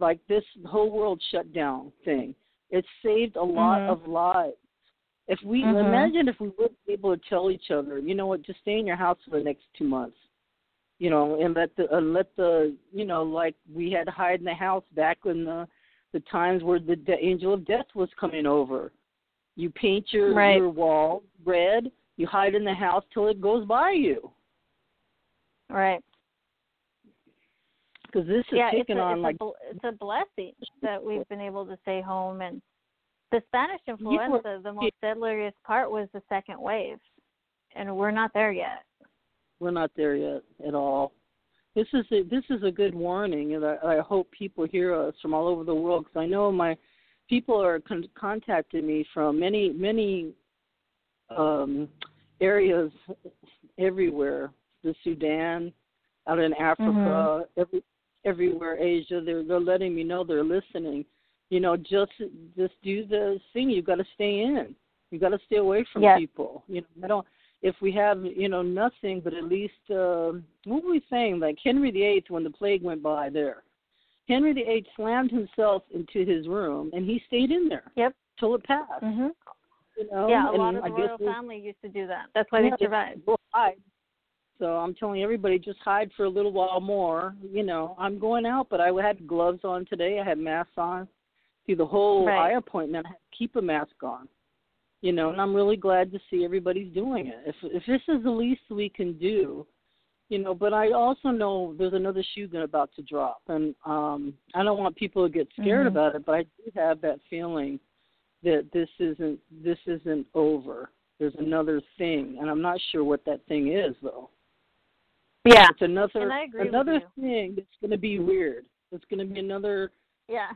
like this whole world shut down thing. It saved a lot Mhm. of lives. If we Mhm. imagine if we were able to tell each other, you know what, just stay in your house for the next two months, you know, and let the uh, let the you know like we had to hide in the house back in the the times where the, the angel of death was coming over. You paint your Right. your wall red. You hide in the house till it goes by you. Right. Because this is yeah, taking on it's, like a, it's a blessing that we've been able to stay home. And the Spanish influenza, the most deadliest part was the second wave, and we're not there yet. we're not there yet at all. This is a, this is a good warning, and I, I hope people hear us from all over the world. Because I know my people are con- contacting me from many many um, areas everywhere. The Sudan, out in Africa, every everywhere Asia. They're they're letting me know they're listening. You know, just just do the thing. You got to stay in. You got to stay away from Yes. people. You know, I don't if we have you know nothing but at least uh, what were we saying like henry viii when the plague went by there henry viii slammed himself into his room and he stayed in there Yep. till it passed Mhm. you know yeah, a and lot of the I guess royal family used to do that. That's why yeah, they survived. hide. so i'm telling everybody just hide for a little while more you know i'm going out but i had gloves on today i had masks on through the whole Right. eye appointment i had to keep a mask on you know, and I'm really glad to see everybody's doing it. If if this is the least we can do, you know, but I also know there's another shoe that's about to drop, and um I don't want people to get scared Mhm. about it, but I do have that feeling that this isn't this isn't over. There's another thing, and I'm not sure what that thing is though. Yeah. It's another And I agree with another thing that's going to be weird. It's going to be another Yeah.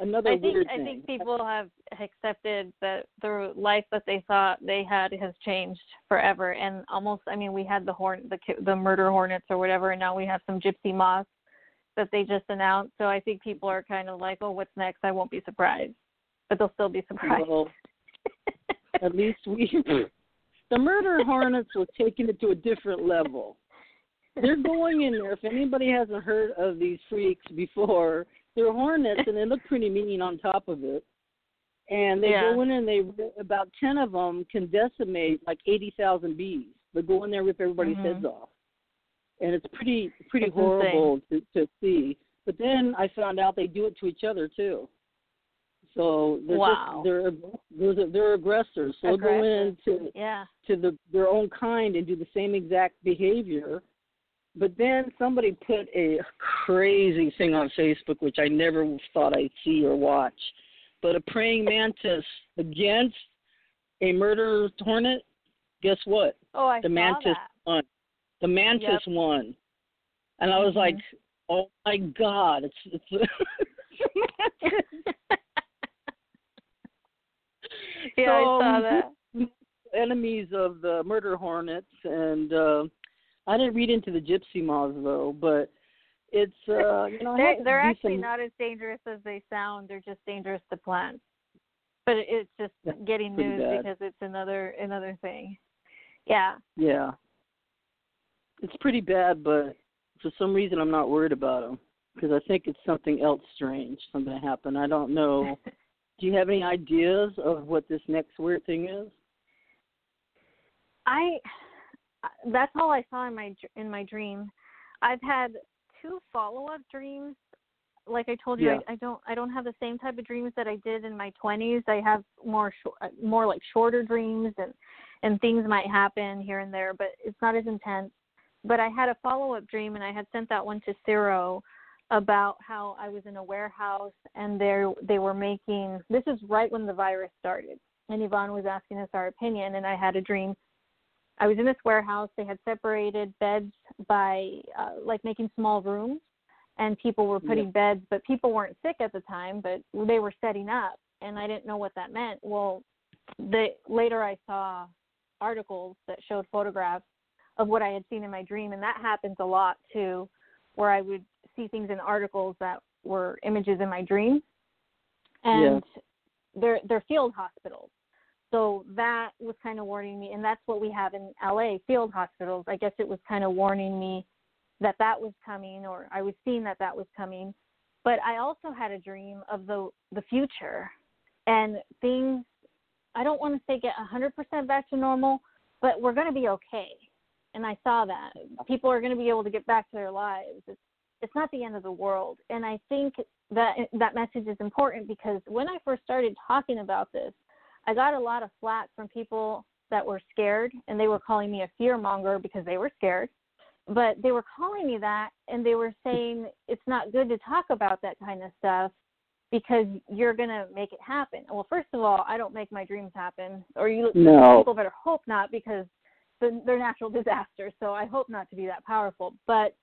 Another I think I think people have accepted that the life that they thought they had has changed forever, and almost. I mean, we had the horn, the ki- the murder hornets or whatever, and now we have some gypsy moths that they just announced. So I think people are kind of like, oh, what's next? I won't be surprised, but they'll still be surprised. Well, at least we the murder hornets were taking it to a different level. They're going in there. If anybody hasn't heard of these freaks before, they're hornets and they look pretty mean on top of it. And they Yeah. go in and they about ten of them can decimate like eighty thousand bees. They go in there rip everybody's Mhm. heads off, and it's pretty pretty It's horrible to, to see. But then I found out they do it to each other too. So they're Wow. just they're they're they're aggressors. So they'll go in to Yeah. to the their own kind and do the same exact behavior. But then somebody put a crazy thing on Facebook which I never thought I'd see or watch. But a praying mantis against a murder hornet, guess what? Oh, I the saw mantis that. won. The mantis won. And I was like, Oh my god, it's it's, it's a mantis. yeah, I saw that. enemies of the murder hornets and uh I didn't read into the gypsy moths though, but it's uh you know They're they're actually some- not as dangerous as they sound. They're just dangerous to plants. But it's just That's getting news bad. because it's another another thing. Yeah. yeah. It's pretty bad, but for some reason I'm not worried about them because I think it's something else strange something happened. I don't know. Do you have any ideas of what this next weird thing is? I that's all I saw in my in my dream. I've had two follow up dreams. Like I told you, Yeah. I, I don't I don't have the same type of dreams that I did in my twenties. I have more shor- uh, more like shorter dreams and and things might happen here and there, but it's not as intense. But I had a follow up dream, and I had sent that one to CERO about how I was in a warehouse and they they were making. This is right when the virus started, and Yvonne was asking us our opinion, and I had a dream I was in this warehouse. They had separated beds by uh, like making small rooms, and people were putting beds, but people weren't sick at the time, but they were setting up, and I didn't know what that meant. Well, the later I saw articles that showed photographs of what I had seen in my dream, and that happens a lot too, where I would see things in articles that were images in my dream. and they're they're field hospitals. So that was kind of warning me, and that's what we have in LA field hospitals. I guess it was kind of warning me that that was coming, or I was seeing that that was coming. But I also had a dream of the the future, and things. I don't want to say get 100% back to normal, but we're going to be okay. And I saw that people are going to be able to get back to their lives. It's it's not the end of the world, and I think that that message is important because when I first started talking about this, I got a lot of flack from people that were scared and they were calling me a fear monger because they were scared. But they were calling me that and they were saying it's not good to talk about that kind of stuff because you're going to make it happen. Well, first of all, I don't make my dreams happen or you no. people better hope not because they're natural disasters. So I hope not to be that powerful, but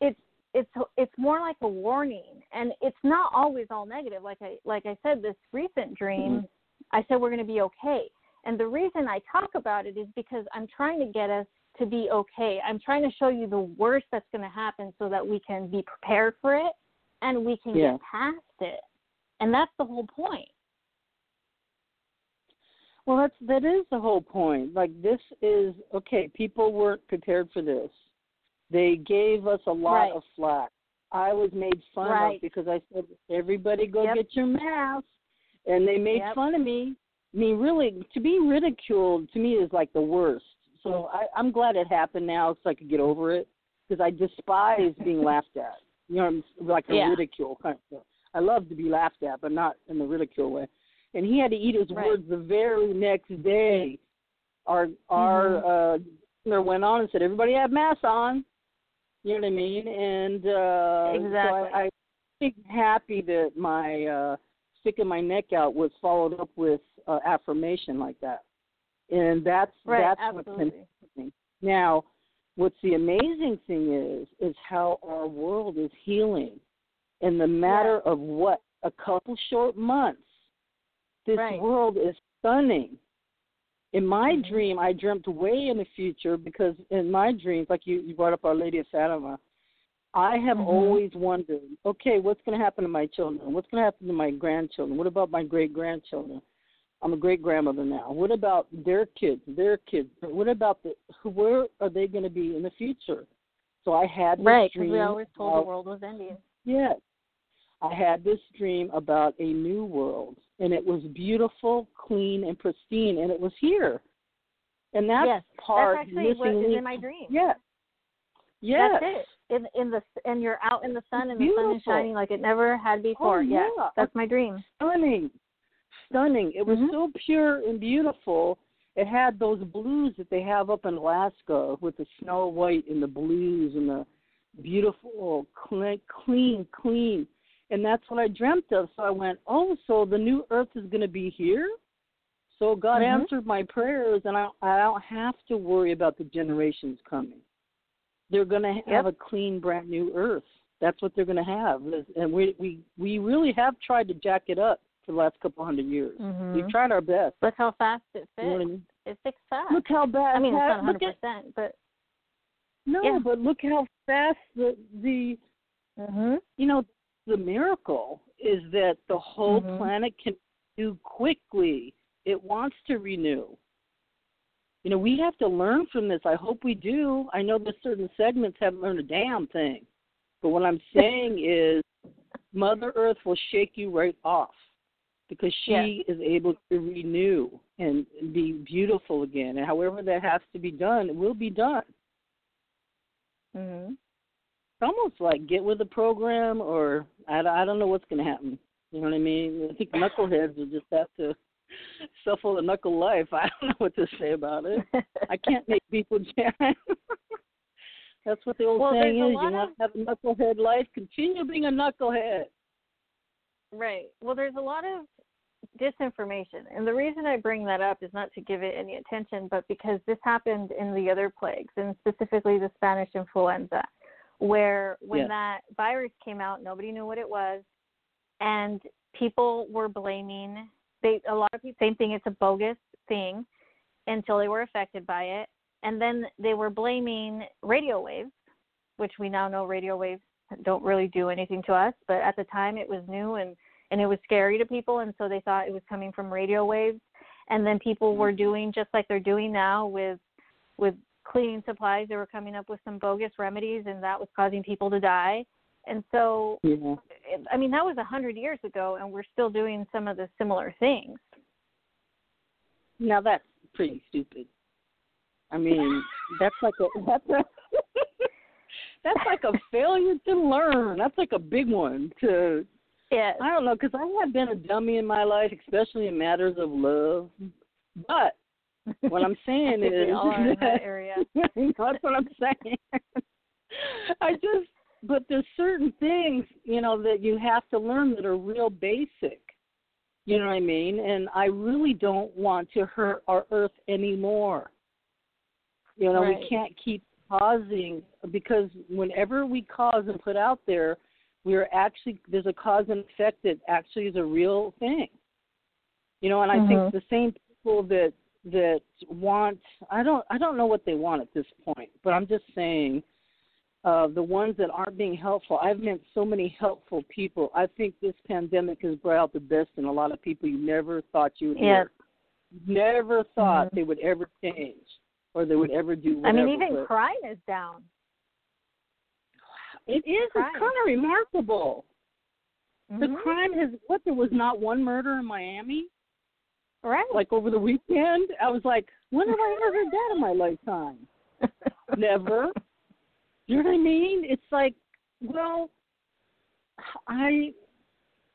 it's it's it's more like a warning and it's not always all negative like i like i said this recent dream mm-hmm. I said we're going to be okay. And the reason I talk about it is because I'm trying to get us to be okay. I'm trying to show you the worst that's going to happen so that we can be prepared for it and we can yeah. get past it. And that's the whole point. Well, that's that is the whole point. Like this is okay. People weren't prepared for this. They gave us a lot right. of flack. I was made fun right. of because I said, "Everybody, go yep. get your mask." And they made yep. fun of me. I mean, really, to be ridiculed to me is like the worst. So I, I'm glad it happened now, so I could get over it because I despise being laughed at. You know, like a yeah. ridicule kind of. I love to be laughed at, but not in the ridicule way. And he had to eat his right. words the very next day. Our our mm-hmm. uh went on and said everybody have masks on. You know what I mean? And uh exactly. so I, I'm happy that my uh sticking my neck out was followed up with uh, affirmation like that, and that's right, that's absolutely. what's happening. Now, what's the amazing thing is is how our world is healing in the matter yeah. of what a couple short months. This right. world is stunning. In my mm-hmm. dream, I dreamt way in the future because in my dreams, like you, you brought up Our Lady of Fatima, I have mm-hmm. always wondered, okay, what's going to happen to my children? What's going to happen to my grandchildren? What about my great grandchildren? I'm a great grandmother now. What about their kids? Their kids? What about the? Where are they going to be in the future? So I had this dream. right because we always told about, the world was ending. Yes, I had this dream about a new world, and it was beautiful, clean, and pristine, and it was here. And that's yes, part that's actually missing is in my dream. Yes. Yes. That's it. In in the and you're out in the sun and Beautiful. the sun is shining like it never had before. Oh, yeah. yeah. That's my dream. Stunning. Stunning. It was Mhm. so pure and beautiful. It had those blues that they have up in Alaska with the snow white and the blues and the beautiful, clean, clean, clean. And that's what I dreamt of. So I went, oh, so the new earth is going to be here? So God Mhm. answered my prayers, and I, I don't have to worry about the generations coming. They're going to have Yep. a clean, brand new earth. That's what they're going to have. And we we we really have tried to jack it up for the last couple hundred years. Mhm. We've tried our best. Look how fast it You know I mean? It fixed fast. Look how bad. I mean, it's not look 100, at, percent but no, yeah. but look how fast the the mhm. you know the miracle is that the whole Mhm. planet can do quickly. It wants to renew. You know, we have to learn from this. I hope we do. I know that certain segments haven't learned a damn thing. But what I'm saying is Mother Earth will shake you right off because she Yes. is able to renew and be beautiful again. And however that has to be done, it will be done. Mhm. It's almost like get with the program, or I, I don't know what's going to happen. You know what I mean? I think knuckleheads will just have to suffer the knuckle life. I don't know what to say about it. I can't make people jam. That's what the old Well, saying is. You want to have a knucklehead life, continue being a knucklehead. Right. Well, there's a lot of disinformation. And the reason I bring that up is not to give it any attention, but because this happened in the other plagues, and specifically the Spanish influenza, where when Yes. that virus came out, nobody knew what it was, and people were blaming. They a lot of people same thing. It's a bogus thing until they were affected by it, and then they were blaming radio waves, which we now know radio waves don't really do anything to us. But at the time, it was new and and it was scary to people and so they thought it was coming from radio waves and then people were mm-hmm. doing just like they're doing now with with cleaning supplies they were coming up with some bogus remedies and that was causing people to die and so Yeah. i mean that was a hundred years ago and we're still doing some of the similar things Now that's pretty stupid. I mean, that's like a that's a that's like a failure to learn. That's like a big one to yeah I don't know because I have been a dummy in my life, especially in matters of love. But what I'm saying is we all are in that area that's what I'm saying. I just but there's certain things, you know, that you have to learn that are real basic. You know what I mean? And I really don't want to hurt our earth anymore. You know, Right. we can't keep causing because whenever we cause and put out there, we are actually there's a cause and effect that actually is a real thing. You know, and I Mhm. think the same people that that want I don't I don't know what they want at this point, but I'm just saying uh, the ones that aren't being helpful. I've met so many helpful people. I think this pandemic has brought out the best in a lot of people you never thought you would hear. Never thought Mhm. they would ever change or they would ever do i mean even but crime is down it is crime. it's kind of remarkable. The Mhm. crime has what there was not one murder in Miami right like over the weekend. I was like, when have I ever heard that in my lifetime? Never. You know what I mean? It's like, well, I,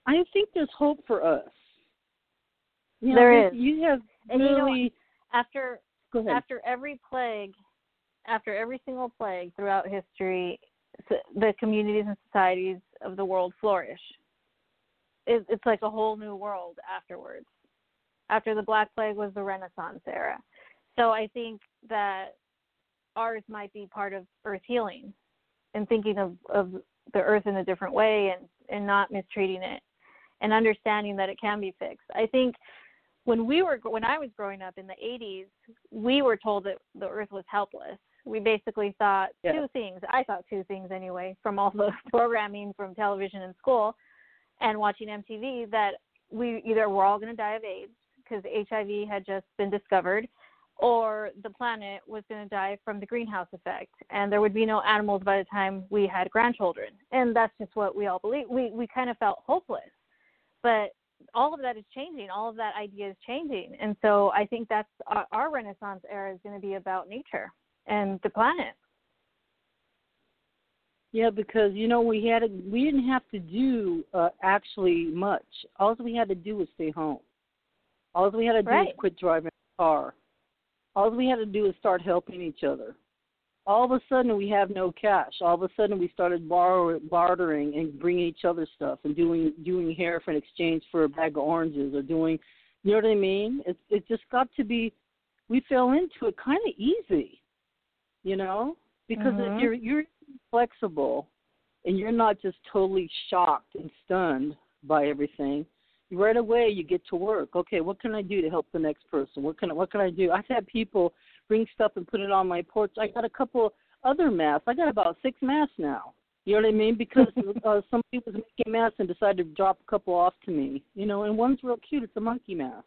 I think there's hope for us. You know, There there's- is. You have And you know really. after after every plague, after every single plague throughout history, the communities and societies of the world flourish. It, it's like a whole new world afterwards. After the Black Plague was the Renaissance era. So I think that ours might be part of Earth healing and thinking of, of the Earth in a different way and, and not mistreating it and understanding that it can be fixed. I think when we were when I was growing up in the 80s, we were told that the earth was helpless. We basically thought Yeah. two things. I thought two things anyway from all the programming from television and school and watching MTV that we either were all going to die of AIDS because HIV had just been discovered or the planet was going to die from the greenhouse effect and there would be no animals by the time we had grandchildren. And that's just what we all believe. We we kind of felt hopeless. But all of that is changing. All of that idea is changing, and so I think that's our, our Renaissance era is going to be about nature and the planet. Yeah, because you know we had a, we didn't have to do uh, actually much. All we had to do was stay home. All we had to do was quit driving a car. All we had to do was start helping each other. All of a sudden we have no cash. All of a sudden we started borrow, bartering and bringing each other stuff and doing doing hair for an exchange for a bag of oranges or doing, you know what I mean? It it just got to be. We fell into it kind of easy, you know, because Mhm. if you're you're flexible and you're not just totally shocked and stunned by everything right away you get to work okay what can i do to help the next person what can I, what can i do i've had people bring stuff and put it on my porch i got a couple other masks i got about six masks now you know what i mean because uh, somebody was making masks and decided to drop a couple off to me you know and one's real cute it's a monkey mask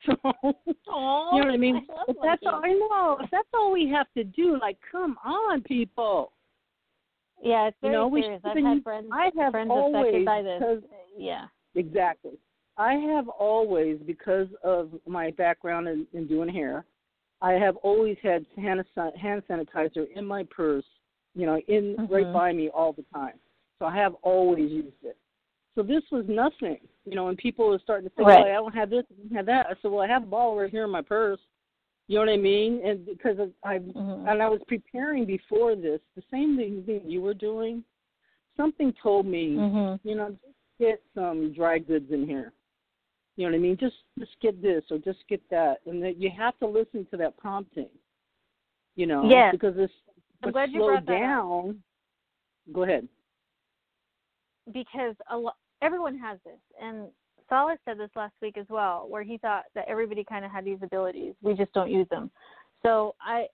so you know what I mean? I If that's all I know. If that's all we have to do, like, come on, people. Yeah, it's You very know, we serious. I've had friends, I have friends always affected by this. Yeah. exactly. I have always, because of my background in, in doing hair, I have always had hand hand sanitizer in my purse. You know, in right Mhm. by me all the time. So I have always used it. So this was nothing. You know, when people were starting to say, Right. "Well, I don't have this, I don't have that," I said, "Well, I have a ball right here in my purse." You know what I mean? And because of, I Mhm. and I was preparing before this, the same thing you were doing. Something told me, Mhm. you know, just get some dry goods in here. You know what I mean? Just just get this or just get that, and that you have to listen to that prompting. You know, Yes. because this I'm glad you brought that up. down. Go ahead. because a lo- everyone has this and Salas said this last week as well where he thought that everybody kind of had these abilities we just don't use them so i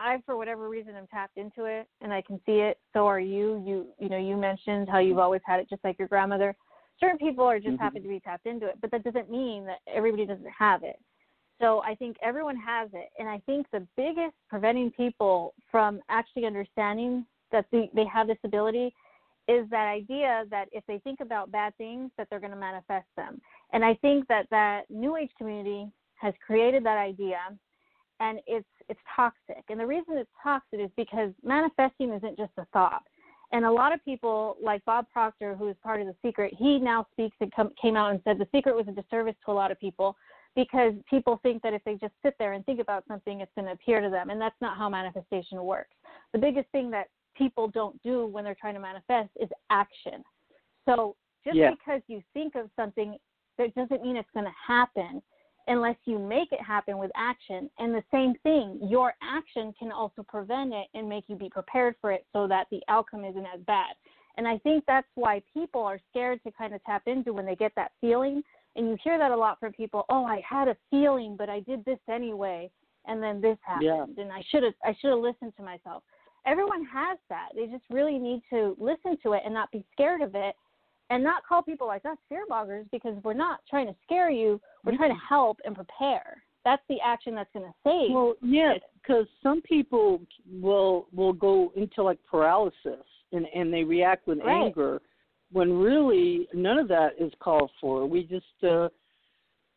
i for whatever reason am tapped into it and i can see it so are you you you know you mentioned how you've always had it just like your grandmother certain people are just Mhm. happen to be tapped into it, but that doesn't mean that everybody doesn't have it. So I think everyone has it, and I think the biggest preventing people from actually understanding that the, they have this ability is that idea that if they think about bad things, that they're going to manifest them. And I think that that New Age community has created that idea, and it's it's toxic. And the reason it's toxic is because manifesting isn't just a thought. And a lot of people, like Bob Proctor, who is part of The Secret, he now speaks and come, came out and said The Secret was a disservice to a lot of people because people think that if they just sit there and think about something, it's going to appear to them. And that's not how manifestation works. The biggest thing that people don't do when they're trying to manifest is action. So just Yeah. because you think of something, that doesn't mean it's going to happen unless you make it happen with action. And the same thing, your action can also prevent it and make you be prepared for it so that the outcome isn't as bad. And I think that's why people are scared to kind of tap into when they get that feeling. And you hear that a lot from people, oh, I had a feeling, but I did this anyway, and then this happened, Yeah. and I should have I should have listened to myself. Everyone has that. They just really need to listen to it and not be scared of it and not call people like us fear mongers because we're not trying to scare you. We're trying to help and prepare. That's the action that's going to save. Well, yeah, because some people will will go into like paralysis and and they react with Right. anger, when really none of that is called for. We just, uh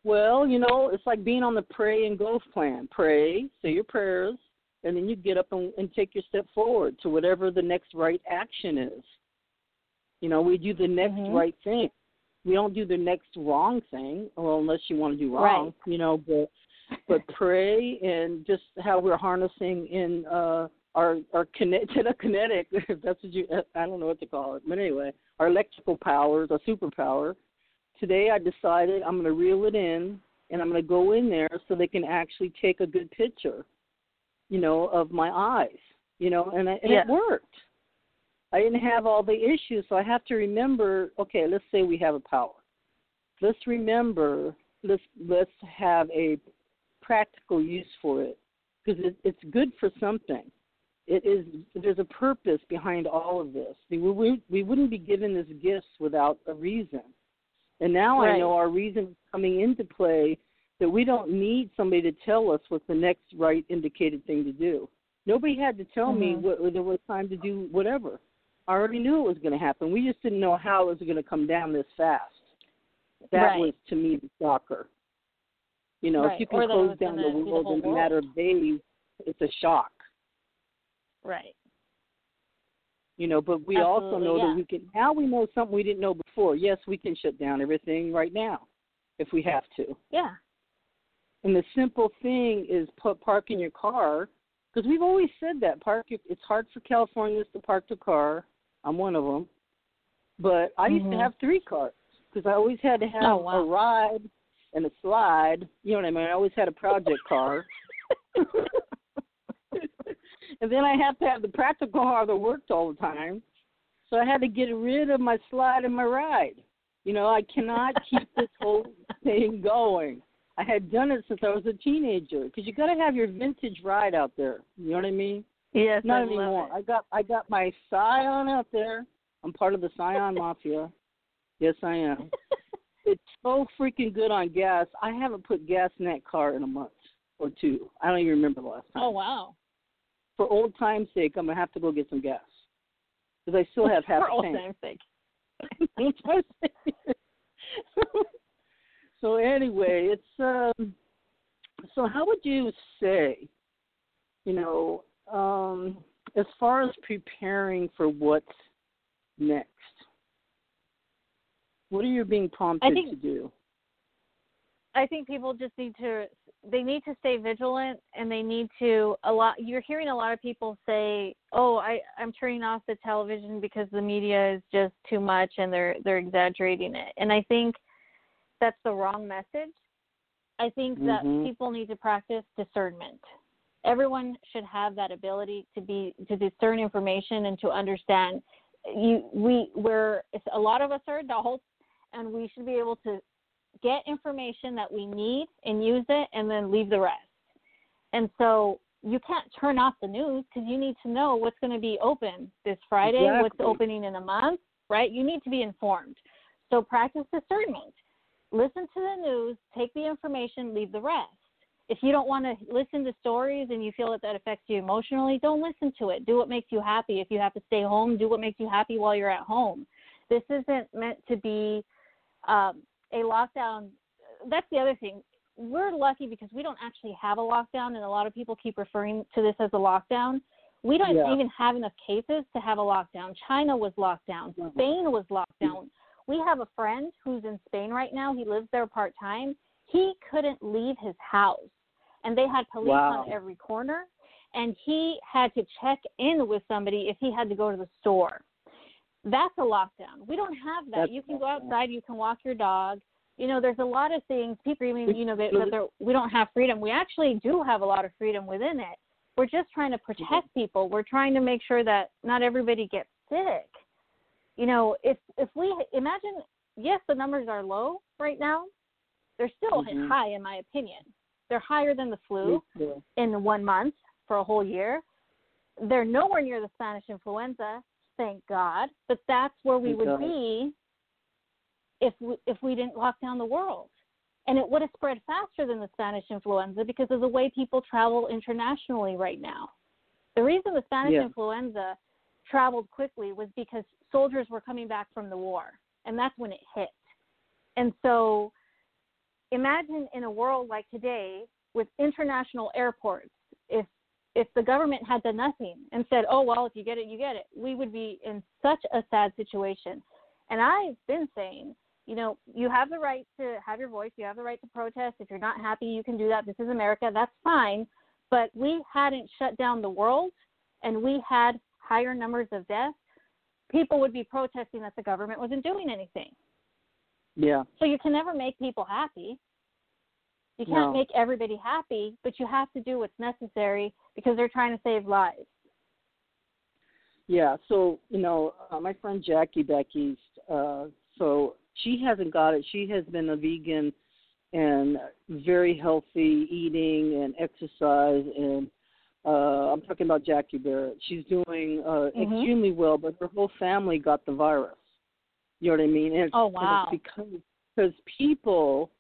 well, you know, it's like being on the pray and go plan. Pray, say your prayers, and then you get up and, and take your step forward to whatever the next right action is. You know, we do the next Mhm. right thing. We don't do the next wrong thing, well, unless you want to do wrong, Right. you know. But but pray and just how we're harnessing in uh, our our kinetic, kinetic, if that's what you, I don't know what to call it, but anyway, our electrical powers, our superpower. Today, I decided I'm going to reel it in, and I'm going to go in there so they can actually take a good picture, you know, of my eyes, you know, and, I, and Yeah. it worked. I didn't have all the issues, so I have to remember. Okay, let's say we have a power. Let's remember. Let's let's have a practical use for it because it, it's good for something. It is. There's a purpose behind all of this. We, we we wouldn't be given this gifts without a reason. And now I know our reason is coming into play that we don't need somebody to tell us what's the next right indicated thing to do. Nobody had to tell me Mhm. what there was time to do whatever. I already knew it was going to happen. We just didn't know how it was going to come down this fast. That Right. was to me the shocker. You know, Right. if you can close down the the world whole in a matter of days, it's a shock. right. You know, but we also know yeah. that we can now we know something we didn't know before. Yes, we can shut down everything right now if we have to. Yeah. And the simple thing is put park in your car because we've always said that park. It's hard for Californians to park the car. I'm one of them, but I used to Mhm. have three cars because I always had to have Oh, wow. a ride and a slide. You know what I mean? I always had a project car. and then I had to have the practical car that worked all the time. So I had to get rid of my slide and my ride. You know, I cannot keep this whole thing going. I had done it since I was a teenager because you got to have your vintage ride out there. You know what I mean? Yes. Not I anymore. I got I got my Scion out there. I'm part of the Scion Mafia. Yes, I am. it's so freaking good on gas. I haven't put gas in that car in a month or two. I don't even remember the last time. Oh wow. For old time's sake, I'm gonna have to go get some gas because I still have half For a old tank. time's sake. so anyway, it's um so how would you say, you know, um as far as preparing for what's next, what are you being prompted think- to do? I think people just need to they need to stay vigilant and they need to a lot you're hearing a lot of people say, "Oh, I I'm turning off the television because the media is just too much and they're they're exaggerating it." And I think that's the wrong message. I think that Mhm. people need to practice discernment. Everyone should have that ability to be to discern information and to understand you we we're it's, a lot of us are adults and we should be able to get information that we need and use it and then leave the rest. And so you can't turn off the news because you need to know what's going to be open this Friday, what's opening in a month, right? You need to be informed. So practice discernment. Listen to the news, take the information, leave the rest. If you don't want to listen to stories and you feel that that affects you emotionally, don't listen to it. Do what makes you happy. If you have to stay home, do what makes you happy while you're at home. This isn't meant to be um, a lockdown. That's the other thing. We're lucky because we don't actually have a lockdown, and a lot of people keep referring to this as a lockdown. We don't Yeah. even have enough cases to have a lockdown. China was locked down. Mhm. Spain was locked down. We have a friend who's in Spain right now. He lives there part time. He couldn't leave his house, and they had police Wow. on every corner. And he had to check in with somebody if he had to go to the store. That's a lockdown. We don't have that. That's you can go outside. You can walk your dog. You know, there's a lot of things. People, mean, you know, that, that we don't have freedom. We actually do have a lot of freedom within it. We're just trying to protect people. We're trying to make sure that not everybody gets sick. You know, if if we imagine, yes, the numbers are low right now. They're still Mhm. high, in my opinion. They're higher than the flu in one month for a whole year. They're nowhere near the Spanish influenza, thank God. But that's where we Thank would God. be if we, if we didn't lock down the world. And it would have spread faster than the Spanish influenza because of the way people travel internationally right now. The reason the Spanish Yeah. influenza traveled quickly was because soldiers were coming back from the war, and that's when it hit. And so imagine in a world like today with international airports, if if the government had done nothing and said, "Oh well, if you get it, you get it," we would be in such a sad situation. And I've been saying, you know, you have the right to have your voice, you have the right to protest. If you're not happy, you can do that. This is America, that's fine. But we hadn't shut down the world, and we had higher numbers of deaths. People would be protesting that the government wasn't doing anything. Yeah. So you can never make people happy. You can't No. make everybody happy, but you have to do what's necessary because they're trying to save lives. Yeah, so you know, uh, my friend Jackie Becky's. Uh, so she hasn't got it. She has been a vegan and very healthy eating and exercise, and uh, I'm talking about Jackie Barrett. She's doing uh, Mhm. extremely well, but her whole family got the virus. You know what I mean? And it's, Oh, and wow. it's because because people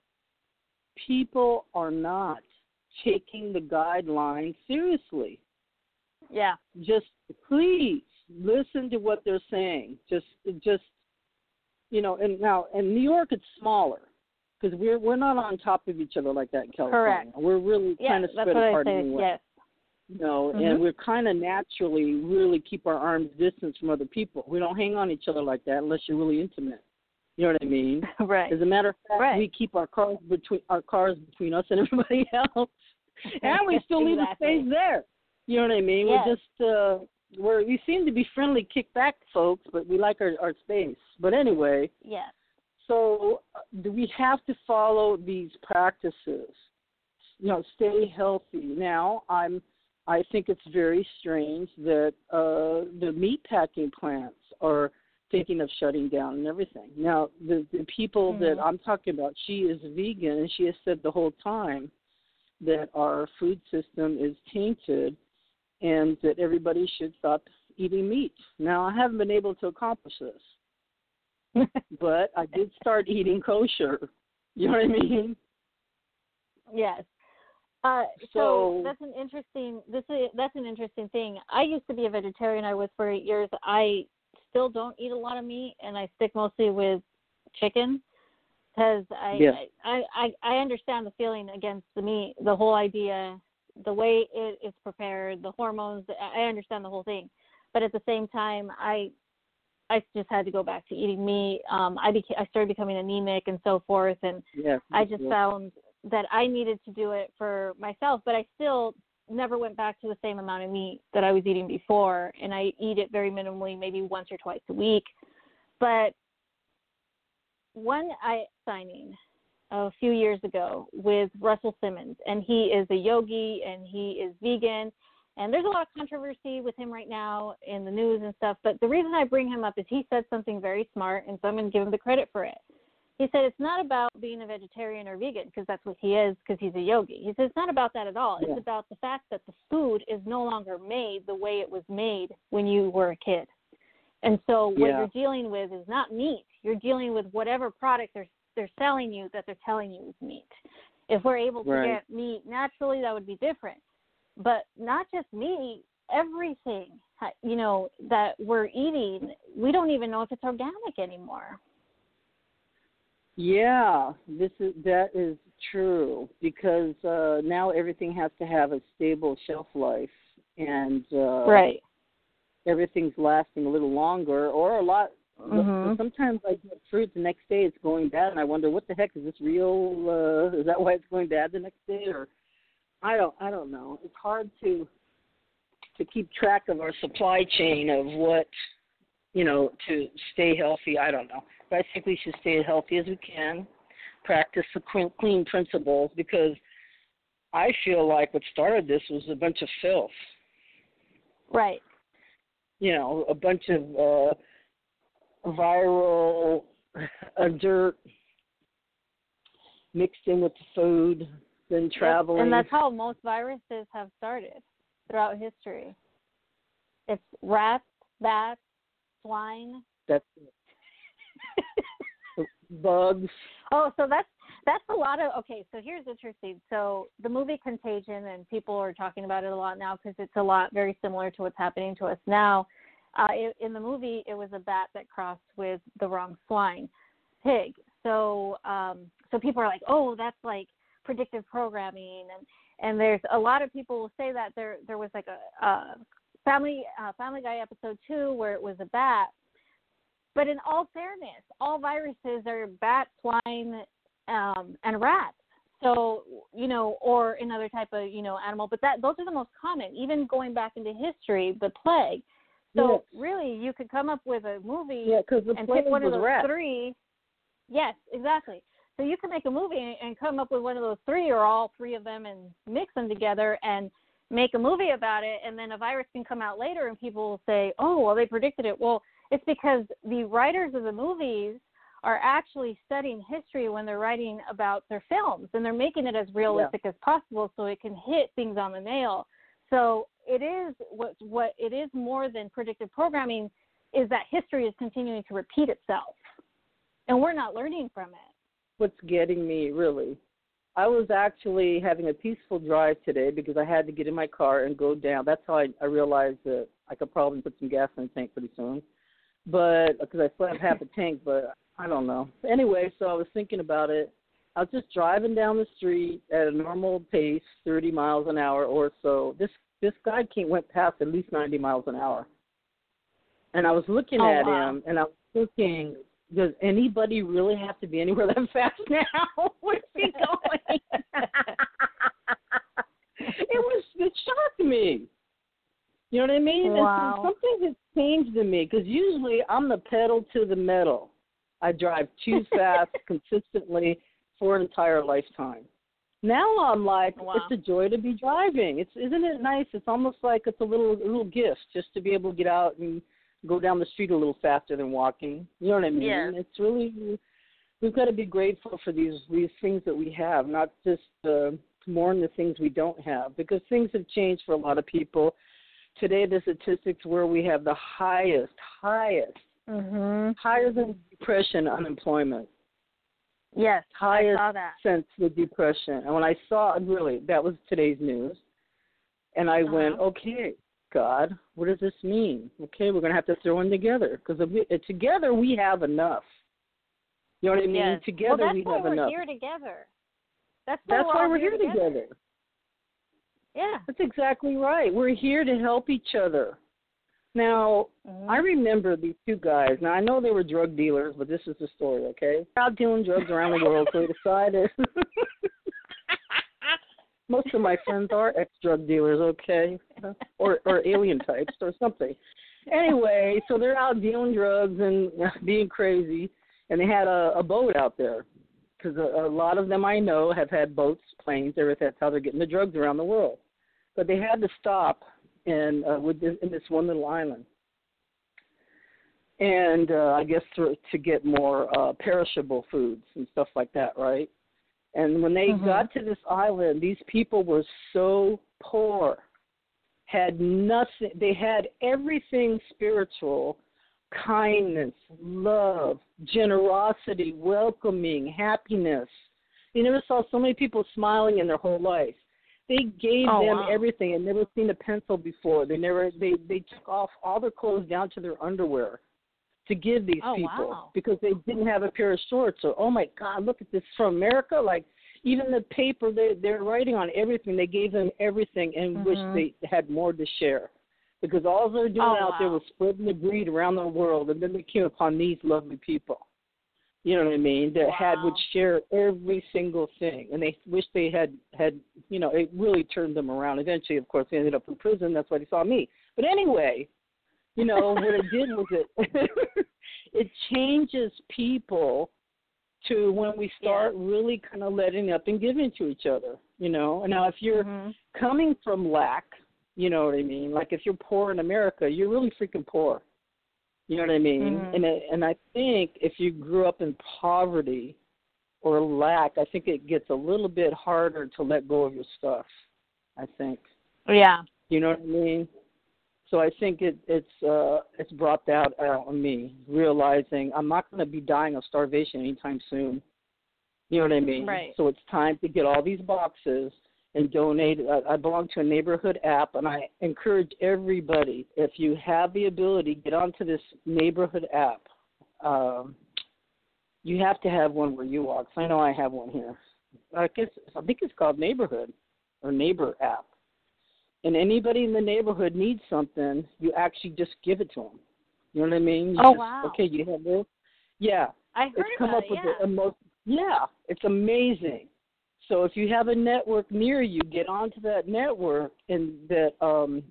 people are not taking the guidelines seriously Yeah. just please listen to what they're saying. Just just you know, and now in New York it's smaller because we're we're not on top of each other like that in California. Correct. We're really Yeah, kind of spread apart anyway. Yes. You know, Mhm. and we're kind of naturally really keep our arms distance from other people. We don't hang on each other like that unless you're really intimate. You know what I mean? right. As a matter of fact, Right. we keep our cars between our cars between us and everybody else, and we still leave a space there. You know what I mean? Yes. We're just uh, we're we seem to be friendly, kick back folks, but we like our our space. But anyway, Yes. so uh, do we have to follow these practices? You know, stay healthy. Now, I'm I think it's very strange that uh, the meat packing plants are thinking of shutting down and everything. Now, the the people that Mhm. I'm talking about, she is vegan, and she has said the whole time that our food system is tainted, and that everybody should stop eating meat. Now, I haven't been able to accomplish this but I did start eating kosher. You know what I mean? Yes. Uh, so, So- that's an interesting. This is that's an interesting thing. I used to be a vegetarian. I was for eight years. I still don't eat a lot of meat, and I stick mostly with chicken because I, Yeah. I I I understand the feeling against the meat. The whole idea, the way it is prepared, the hormones. I understand the whole thing, but at the same time, I I just had to go back to eating meat. Um, I became I started becoming anemic and so forth, and Yes. I just yes. found that I needed to do it for myself, but I still never went back to the same amount of meat that I was eating before, and I eat it very minimally, maybe once or twice a week. But one I signing a few years ago with Russell Simmons, and he is a yogi and he is vegan. And there's a lot of controversy with him right now in the news and stuff. But the reason I bring him up is he said something very smart, and so I'm going to give him the credit for it he said it's not about being a vegetarian or vegan because that's what he is because he's a yogi. He said it's not about that at all. Yeah. It's about the fact that the food is no longer made the way it was made when you were a kid. And so what Yeah. you're dealing with is not meat. You're dealing with whatever product they're they're selling you that they're telling you is meat. If we're able to Right. get meat naturally, that would be different. But not just meat, everything ha- you know that we're eating, we don't even know if it's organic anymore. Yeah, this is that is true because uh now everything has to have a stable shelf life and uh right. everything's lasting a little longer or a lot Mhm. sometimes I get fruit the next day it's going bad and I wonder what the heck is this real uh is that why it's going bad the next day or I don't I don't know. It's hard to to keep track of our supply chain of what you know to stay healthy. I don't know. I think we should stay as healthy as we can. Practice the clean, clean principles because I feel like what started this was a bunch of filth. Right. You know, a bunch of uh viral uh, dirt mixed in with the food, then traveling. And that's how most viruses have started throughout history. It's rats, bats, swine. that's bugs. Oh, so that's that's a lot of okay. So here's interesting. So the movie Contagion, and people are talking about it a lot now because it's a lot very similar to what's happening to us now. Uh, it, in the movie, it was a bat that crossed with the wrong swine pig. So um, so people are like, oh, that's like predictive programming, and and there's a lot of people will say that there there was like a, a family uh, Family Guy episode two where it was a bat. But in all fairness, all viruses are bat, swine, um, and rats. So you know, or another type of you know animal. But that those are the most common. Even going back into history, the plague. So really, you could come up with a movie Yeah, and pick one of those rats. three. Yes, exactly. So you can make a movie and come up with one of those three or all three of them and mix them together and make a movie about it and then a virus can come out later and people will say, "Oh, well they predicted it." Well, it's because the writers of the movies are actually studying history when they're writing about their films and they're making it as realistic as possible so it can hit things on the nail. So it is what what it is more than predictive programming is that history is continuing to repeat itself. And we're not learning from it. what's getting me really. I was actually having a peaceful drive today because I had to get in my car and go down. That's how I, I realized that I could probably put some gas in the tank pretty soon. But because I still have half a tank, but I don't know. Anyway, so I was thinking about it. I was just driving down the street at a normal pace, 30 miles an hour or so. This this guy came went past at least 90 miles an hour. And I was looking Oh, at wow. him and I was thinking, does anybody really have to be anywhere that fast now? Where's he going? it was it shocked me. You know what I mean? So Wow. something has changed in me because usually I'm the pedal to the metal. I drive too fast consistently for an entire lifetime. Now I'm like, Wow. it's a joy to be driving. It's isn't it nice? It's almost like it's a little a little gift just to be able to get out and go down the street a little faster than walking. You know what I mean? Yes. It's really we've got to be grateful for these these things that we have, not just uh, mourn the things we don't have, because things have changed for a lot of people. Today, the statistics where we have the highest, highest, Mhm. higher than depression unemployment, Yes, highest I saw that. since the depression. And when I saw really, that was today's news, and I went, Uh-huh. okay, God, what does this mean? Okay, we're going to have to throw in together because together we have enough. You know what I mean? Yes. Together well, that's we why have we're enough. here together. That's why That's we're why we're here here together. Yeah. That's exactly right. We're here to help each other. Now, Mhm. I remember these two guys. Now, I know they were drug dealers, but this is the story, okay? Out dealing drugs around the world, so they decided. Most of my friends are ex-drug dealers, okay, or or alien types or something. Anyway, so they're out dealing drugs and being crazy, and they had a, a boat out there because a, a lot of them I know have had boats, planes, everything. That's how they're getting the drugs around the world. But they had to stop in uh, with this, in this one little island, and uh, I guess to, to get more uh, perishable foods and stuff like that, right? And when they Mhm. got to this island, these people were so poor, had nothing. They had everything spiritual, kindness, love, generosity, welcoming, happiness. You never saw so many people smiling in their whole life. They gave Oh, them wow. everything and never seen a pencil before. They never they they took off all their clothes down to their underwear to give these Oh, people wow. because they didn't have a pair of shorts. Or oh my God, look at this from America! Like even the paper they they're writing on everything. They gave them everything and wish Mhm. they had more to share because all they're doing Oh, out there was spreading the greed around the world, and then they came upon these lovely people. You know what I mean? That had would share every single thing, and they wish they had had. You know, it really turned them around. Eventually, of course, they ended up in prison. That's why they saw me. But anyway, you know what it did was it it changes people to when we start really kind of letting up and giving to each other. You know, and now if you're Mhm. coming from lack, you know what I mean? Like if you're poor in America, you're really freaking poor. You know what I mean? Mhm. And it, and I think if you grew up in poverty or lack, I think it gets a little bit harder to let go of your stuff. I think. Yeah. You know what I mean? So I think it, it's uh, it's brought that out on me, realizing I'm not going to be dying of starvation anytime soon. You know what I mean? Right. So it's time to get all these boxes and donate. I, I belong to a neighborhood app, and I encourage everybody, if you have the ability, get onto this neighborhood app. Um, you have to have one where you are. 'cause I know I have one here. I guess I think it's called Neighborhood or Neighbor app and anybody in the neighborhood needs something, you actually just give it to them. You know what I mean? You Oh, just, wow. Okay, you have this. Yeah, I heard it's come about up it. with yeah. the most. Yeah, it's amazing. So if you have a network near you, get onto that network. And that um,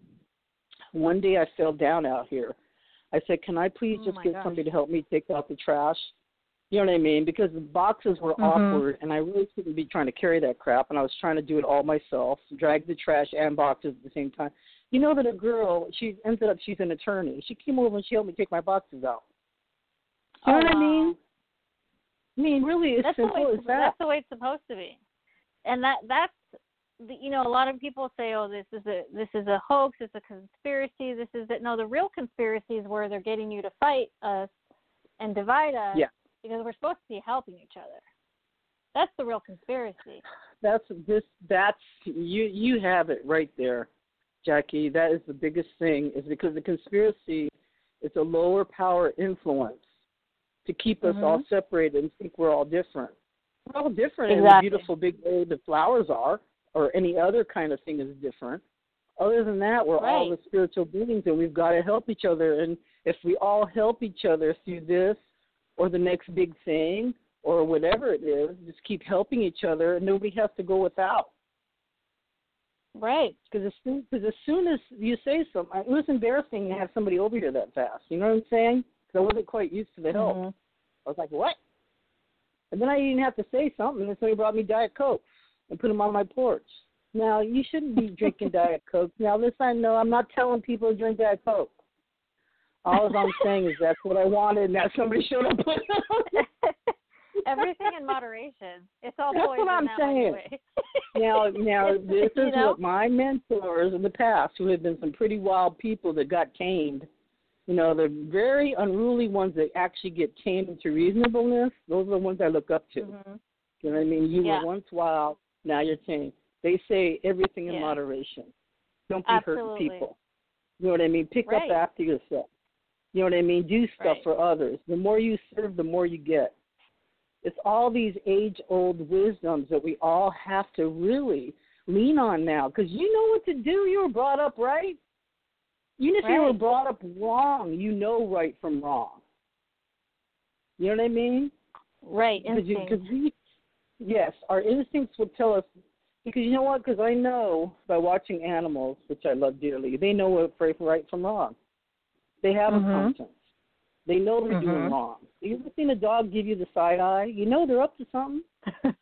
one day I fell down out here. I said, "Can I please Oh, just get gosh. somebody to help me take out the trash?" You know what I mean? Because the boxes were Mhm. awkward, and I really shouldn't be trying to carry that crap. And I was trying to do it all myself, drag the trash and boxes at the same time. You know that a girl, she ended up, she's an attorney. She came over and she helped me take my boxes out. You know Oh, what I mean? I mean, really, as that's the way simple it's, as that. that's the way it's supposed to be, and that that's the, you know a lot of people say oh this is a this is a hoax it's a conspiracy this is it no the real conspiracy is where they're getting you to fight us and divide us Yeah. because we're supposed to be helping each other. That's the real conspiracy. That's this. That's you. You have it right there, Jackie. That is the biggest thing. Is because the conspiracy is a lower power influence to keep us all Mhm. separated and think we're all different. We're all different in the beautiful big way the flowers are, or any other kind of thing is different. Other than that, we're all Right. the spiritual beings, and we've got to help each other. And if we all help each other through this or the next big thing or whatever it is, just keep helping each other, and nobody has to go without. Right. Because as soon, cause as soon as you say something, it was embarrassing to have somebody over here that fast. You know what I'm saying? Because I wasn't quite used to the help. Mhm. I was like, what? And then I didn't have to say something, and somebody brought me Diet Coke and put them on my porch. Now, you shouldn't be drinking Diet Coke. Now, this I know, I'm not telling people to drink Diet Coke. All I'm saying is that's what I wanted, and that somebody showed up with Everything in moderation. It's all That's what I'm saying. now, now this You is know? what my mentors in the past, who have been some pretty wild people that got tamed. You know, the very unruly ones that actually get tamed into reasonableness. Those are the ones I look up to. Mhm. You know what I mean? You Yeah. were once wild, now you're tamed. They say everything in Yeah. moderation. Don't be Absolutely. hurting people. You know what I mean? Pick Right. up after yourself. You know what I mean? Do stuff Right. for others. The more you serve, the more you get. It's all these age old wisdoms that we all have to really lean on now because you know what to do. You were brought up right. Even if you were brought up wrong, you know right from wrong. You know what I mean? Right. Because you, Instinct. cause we, yes, our instincts would tell us. Because you know what? Because I know by watching animals, which I love dearly, they know what right right from wrong. They have Mhm. a conscience. They know they're doing Mhm. wrong. You ever seen a dog give you the side eye? You know they're up to something.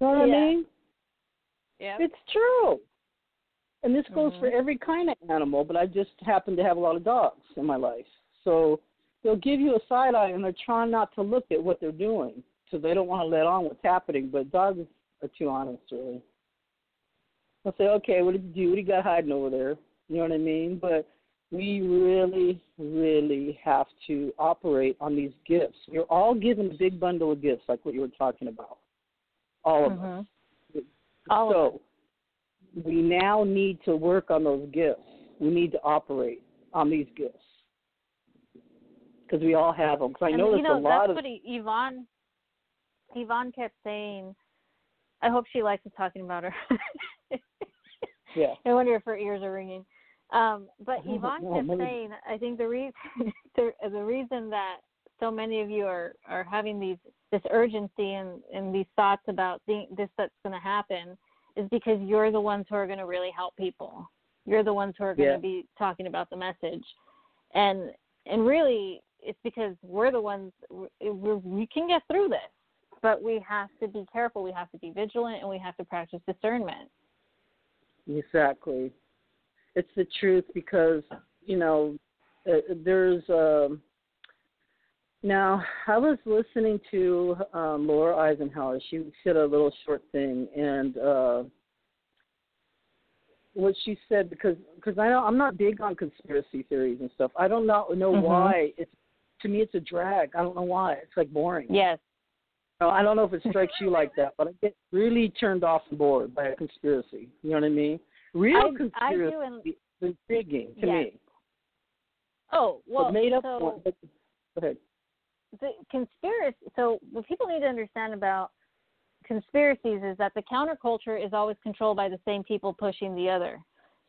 You know what Yeah. I mean? yeah. It's true. And this goes for Mhm. every kind of animal, but I just happen to have a lot of dogs in my life. So they'll give you a side eye and they're trying not to look at what they're doing. So they don't want to let on what's happening, but dogs are too honest really. They'll say, Okay, what did you do? What do you got hiding over there? You know what I mean? But we really, really have to operate on these gifts. You're all given a big bundle of gifts, like what you were talking about. All of Mhm. us. All of so we now need to work on those gifts. We need to operate on these gifts because we all have them. Because I and, noticed you know, a lot that's of what Yvonne Yvonne kept saying. I hope she likes talking about her. yeah. I wonder if her ears are ringing. Um, but Yvonne kept maybe- saying, I think the reason the, the reason that so many of you are are having these this urgency and and these thoughts about the, this that's going to happen is because you're the ones who are going to really help people. You're the ones who are going Yeah. to be talking about the message, and and really it's because we're the ones we're, we can get through this, but we have to be careful. We have to be vigilant, and we have to practice discernment. Exactly. It's the truth because, you know, uh, there's um now I was listening to um Laura Eisenhower. She said a little short thing and uh what she said because because I don't, I'm not big on conspiracy theories and stuff. I don't know know Mhm. why it's to me it's a drag. I don't know why. It's like boring. Yes. I don't know if it strikes you like that, but I get really turned off and bored by a conspiracy. You know what I mean? Real I, I conspiracy do, and is intriguing to Yes. me. oh well, but made up so one. Go ahead. The conspiracy. So what people need to understand about conspiracies is that the counterculture is always controlled by the same people pushing the other.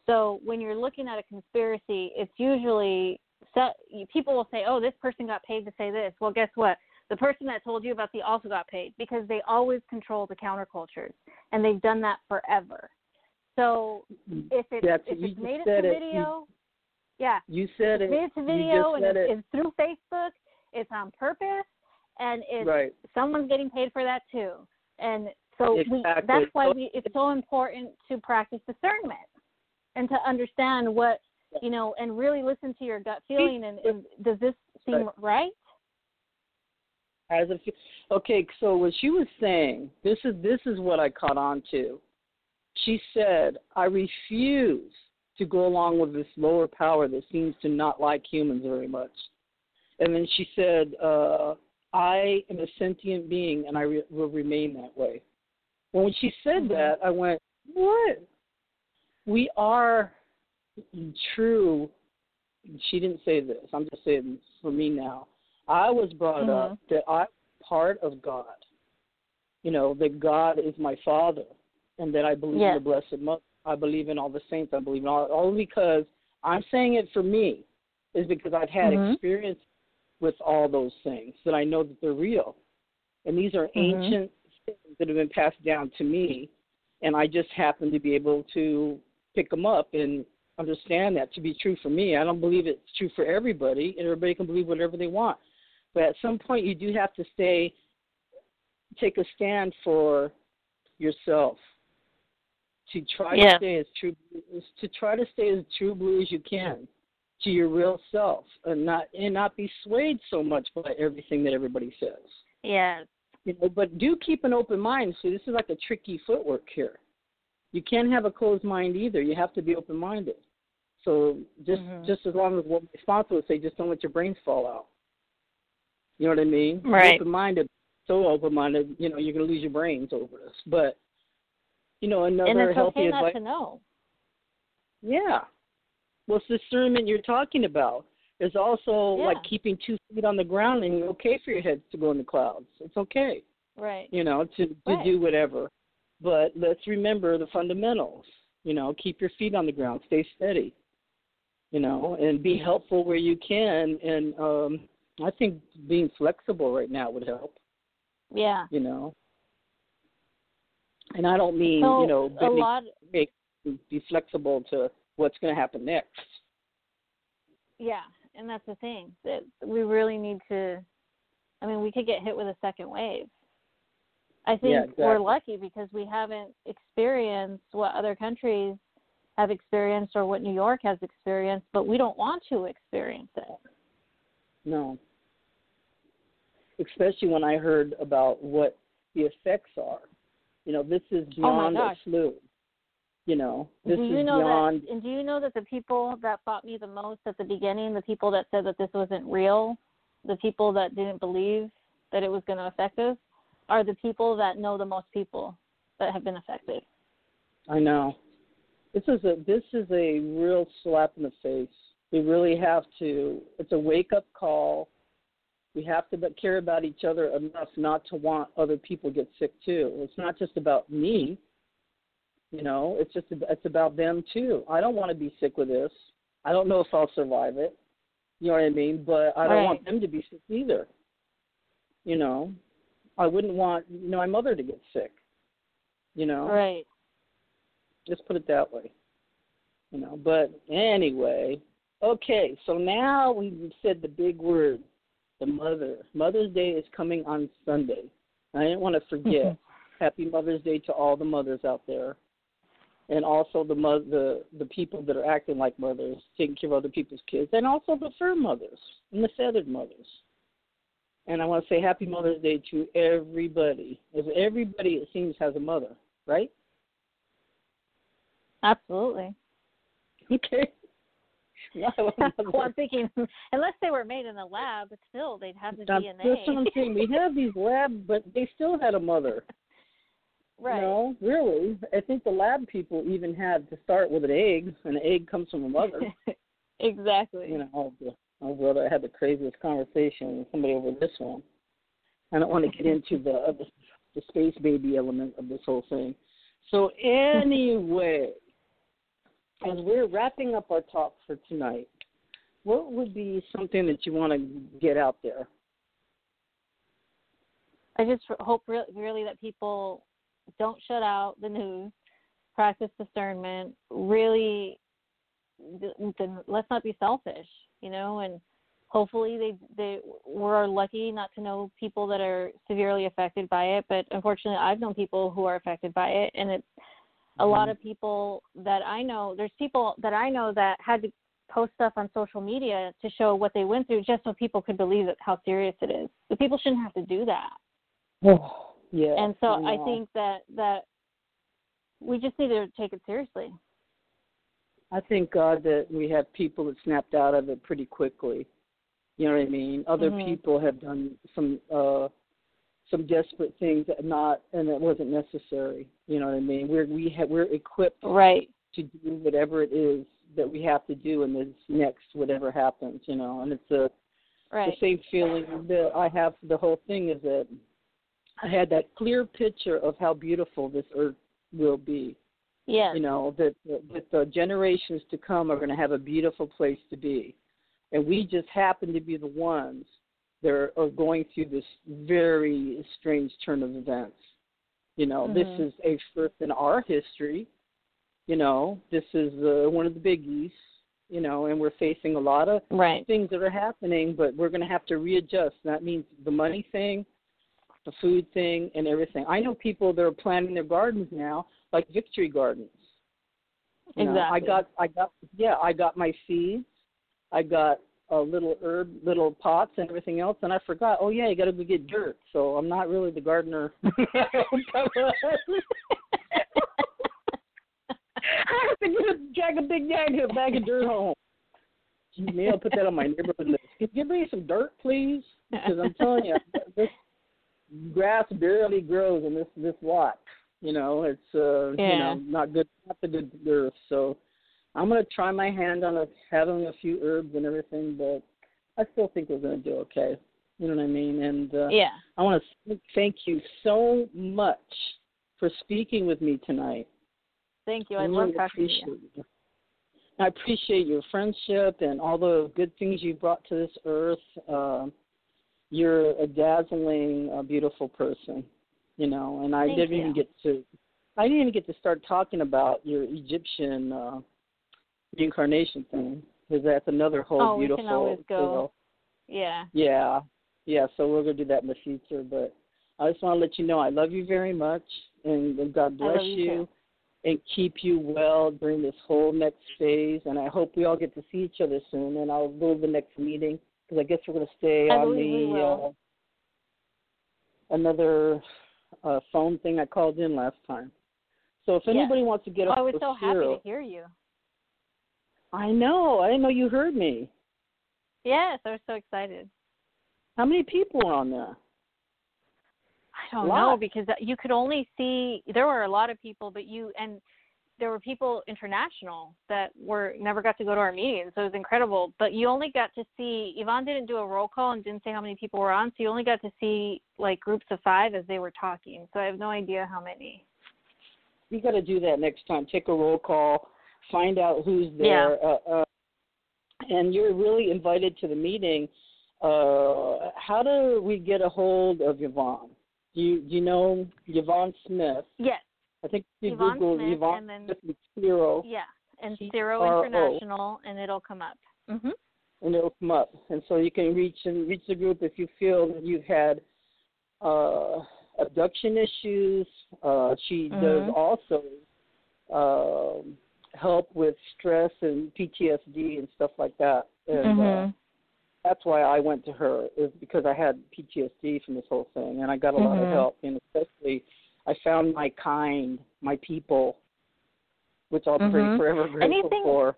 So when you're looking at a conspiracy, it's usually set, people will say, "Oh, this person got paid to say this." Well, guess what? The person that told you about the also got paid because they always control the countercultures, and they've done that forever. So mm-hmm. if it's That's- if you it's made it to it. You- video, yeah, You said it's it. made it to video and it. it's through Facebook. It's on purpose, and it's right. someone's getting paid for that too. And so we, that's why we, it's so important to practice discernment and to understand what you know and really listen to your gut feeling and, and does this seem right? As a okay, so what she was saying, this is this is what I caught on to. She said, "I refuse to go along with this lower power that seems to not like humans very much." And then she said, uh, "I am a sentient being, and I re- will remain that way." When she said Mhm. that, I went, "What? We are true." She didn't say this. I'm just saying for me now. I was brought up that I'm part of God. You know, that God is my Father, and that I believe Yes. in the Blessed Mother. I believe in all the saints. I believe in all, only because I'm saying it for me, is because I've had Mhm. experience with all those things that I know that they're real, and these are Mhm. ancient things that have been passed down to me, and I just happen to be able to pick them up and understand that to be true for me. I don't believe it's true for everybody, and everybody can believe whatever they want. But at some point, you do have to stay, take a stand for yourself. To try Yeah. to stay as true, to try to stay as true blue as you can to your real self, and not and not be swayed so much by everything that everybody says. Yes. You know, but do keep an open mind. See, this is like a tricky footwork here. You can't have a closed mind either. You have to be open minded. So just Mhm. just as long as what my sponsor would say, just don't let your brains fall out. You know what I mean? Right. Open minded, so open minded, you know, you're gonna lose your brains over this. But you know, another and it's healthy okay not advice. to know. Yeah. Well, it's discernment you're talking about. There's also Yeah. like keeping two feet on the ground and okay for your heads to go in the clouds. It's okay Right. you know, to to Right. do whatever. But let's remember the fundamentals. You know, keep your feet on the ground, stay steady. You know, and be helpful where you can. And um I think being flexible right now would help. Yeah. You know, and I don't mean so you know a lot be flexible to what's going to happen next. Yeah, and that's the thing that we really need to. I mean, we could get hit with a second wave. I think Yeah, we're lucky because we haven't experienced what other countries have experienced or what New York has experienced, but we don't want to experience it. No. Especially when I heard about what the effects are. You know, this is Oh beyond a flu. You know, this do you is know beyond. that? And do you know that the people that fought me the most at the beginning, the people that said that this wasn't real, the people that didn't believe that it was going to affect us, are the people that know the most people that have been affected. I know. This is a this is a real slap in the face. We really have to. It's a wake up call. We have to care about each other enough not to want other people get sick too. It's not just about me. You know, it's just it's about them too. I don't want to be sick with this. I don't know if I'll survive it. You know what I mean? But I don't Right. want them to be sick either. You know, I wouldn't want you know my mother to get sick. You know, Right. Let's put it that way. You know, but anyway, okay. So now we've said the big word, the mother. Mother's Day is coming on Sunday. I didn't want to forget. Happy Mother's Day to all the mothers out there, and also the the the people that are acting like mothers, taking care of other people's kids, and also the fur mothers and the feathered mothers. And I want to say Happy Mother's Day to everybody, as everybody it seems has a mother, right? Absolutely. Okay. No, well, I'm thinking, unless they were made in a lab, but still, they'd have the That's DNA. that's what I'm saying. We have these labs, but they still had a mother. Right. You know, really. I think the lab people even had to start with an egg, and an egg comes from a mother. exactly. you know, oh, the- oh brother, I had the craziest conversation with somebody over this one. I don't want to get into the other, the space baby element of this whole thing. So anyway, as we're wrapping up our talk for tonight, what would be something that you want to get out there? I just hope re- really that people don't shut out the news, practice discernment, really let's not be selfish, you know, and hopefully they they we're lucky not to know people that are severely affected by it, but unfortunately I've known people who are affected by it and it's a mm-hmm. lot of people that I know, there's people that I know that had to post stuff on social media to show what they went through just so people could believe it, how serious it is. The people shouldn't have to do that. Oh, yeah. and so I think that that we just need to take it seriously. I thank God that we have people that snapped out of it pretty quickly. You know what I mean? Other Mhm. people have done some uh some desperate things that not and it wasn't necessary. You know what I mean? We're we have we're equipped Right. to do whatever it is that we have to do in this next whatever happens, you know. And it's a Right. the same feeling that I have for the whole thing is that I had that clear picture of how beautiful this earth will be Yes. you know that that the generations to come are going to have a beautiful place to be and we just happen to be the ones that are, are going through this very strange turn of events you know this Mhm. is a first in our history you know this is uh, one of the biggies you know and we're facing a lot of right. things that are happening, but we're going to have to readjust. That means the money thing, the food thing, and everything. I know people that are planting their gardens now, like victory gardens. You know, I got, I got, yeah, I got my seeds. I got a little herb, little pots, and everything else, and I forgot. Oh yeah, you got to go get dirt. So I'm not really the gardener. I have to get a, drag a big bag, a bag of dirt home. Maybe I'll put that on my neighborhood list. Can you give me some dirt, please? Because I'm telling you, this grass barely grows in this this lot. You know, it's uh, you know not good, not the good earth. So I'm gonna try my hand on a, having a few herbs and everything, but I still think we're gonna do okay. You know what I mean? And uh, yeah. I want to thank you so much for speaking with me tonight. Thank you. I really love talking to you. appreciate you. I appreciate your friendship and all the good things you brought to this earth. Um, you're a dazzling, uh, beautiful person, you know. And I Thank didn't you. even get to, I didn't even get to start talking about your Egyptian uh, reincarnation thing because that's another whole Oh, we can always go. deal. Yeah. Yeah, yeah. So we're gonna do that in the future. But I just want to let you know I love you very much, and, and God bless love you and keep you well during this whole next phase. And I hope we all get to see each other soon. And I'll go to the next meeting because I guess we're gonna stay I on the uh, another uh, phone thing I called in last time. So if Yes. anybody wants to get Oh, up I was so happy to hear you. I know. I didn't know you heard me. Yes, I was so excited. How many people are on there? I don't know because you could only see there were a lot of people, but you and there were people international that were never got to go to our meetings, so it was incredible. But you only got to see Yvonne didn't do a roll call and didn't say how many people were on, so you only got to see like groups of five as they were talking. So I have no idea how many. You got to do that next time. Take a roll call, find out who's there, uh, uh, and you're really invited to the meeting. Uh, how do we get a hold of Yvonne? Do you, do you know Yvonne Smith? Yes, I think if you Yvonne Google Smith, Yvonne and then- Smith with CERO, yeah, and C Zero International, and it'll come up. Mhm. and it'll come up. And so you can reach and reach the group if you feel that you've had uh, abduction issues. Uh, she does Mhm. also um, help with stress and PTSD and stuff like that. And uh, Mhm. that's why I went to her is because I had PTSD from this whole thing, and I got a lot of Mhm. help. And especially, I found my kind, my people, which I'll be Mhm. forever grateful Anything- for.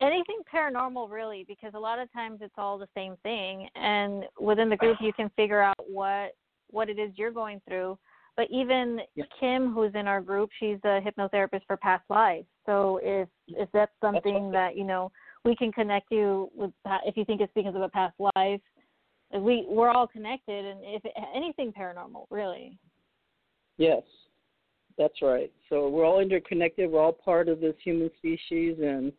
anything paranormal really because a lot of times it's all the same thing and within the group you can figure out what what it is you're going through but even Yeah. kim who's in our group she's a hypnotherapist for past lives so if if that's something awesome. that you know we can connect you with if you think it's because of a past life we we're all connected and if anything paranormal really Yes, that's right. So we're all interconnected. We're all part of this human species, and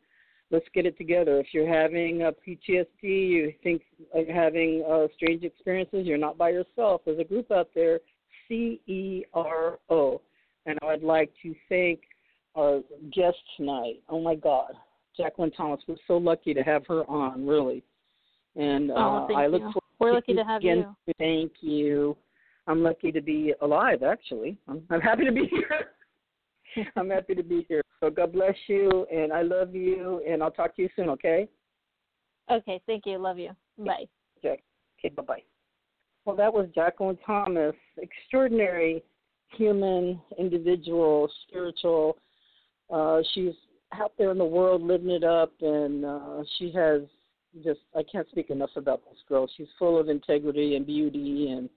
let's get it together. If you're having a PTSD, you think you're having uh, strange experiences, you're not by yourself. There's a group out there, C E R O. And I'd like to thank our guest tonight. Oh my God, Jacqueline Thomas. We're so lucky to have her on, really. And uh, Oh, I look you. forward we're to lucky to have again. you Thank you. I'm lucky to be alive, actually. I'm, I'm happy to be here. I'm happy to be here. So God bless you, and I love you, and I'll talk to you soon, okay? okay thank you love you bye Okay, okay bye bye. Well, that was Jacqueline Thomas, extraordinary human, individual, spiritual. Uh, she's out there in the world living it up, and uh, she has just, I can't speak enough about this girl. She's full of integrity and beauty, and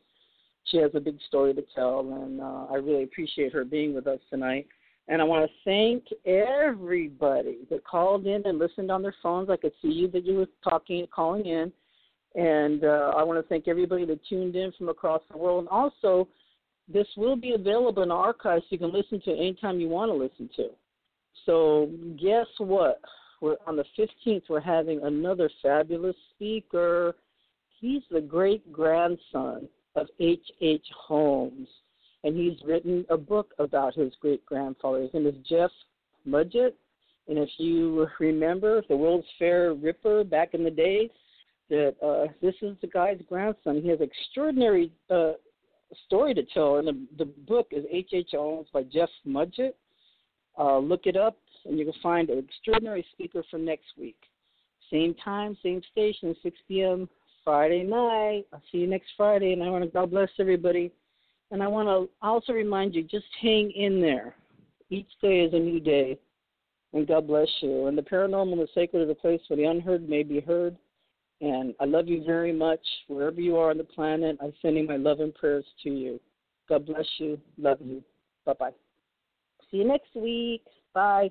she has a big story to tell, and uh, I really appreciate her being with us tonight. And I want to thank everybody that called in and listened on their phones. I could see you that you were talking, calling in. And uh, I want to thank everybody that tuned in from across the world. And also, this will be available in archives so you can listen to it anytime you want to listen to. So, guess what? We're on the 15th, we're having another fabulous speaker. He's the great grandson of H. H. Holmes, and he's written a book about his great grandfather. His name is Jeff Mudgett. And if you remember the World's Fair Ripper back in the day, that uh, this is the guy's grandson. He has extraordinary uh, story to tell, and the, the book is H. H. Holmes by Jeff Mudgett. Uh, look it up, and you can find an extraordinary speaker for next week. Same time, same station, 6 p.m. Friday night. I'll see you next Friday, and I want to God bless everybody. And I want to also remind you, just hang in there. Each day is a new day, and God bless you. And the paranormal the sacred is a place where the unheard may be heard. And I love you very much. Wherever you are on the planet, I'm sending my love and prayers to you. God bless you. Love you. Bye bye. See you next week. Bye.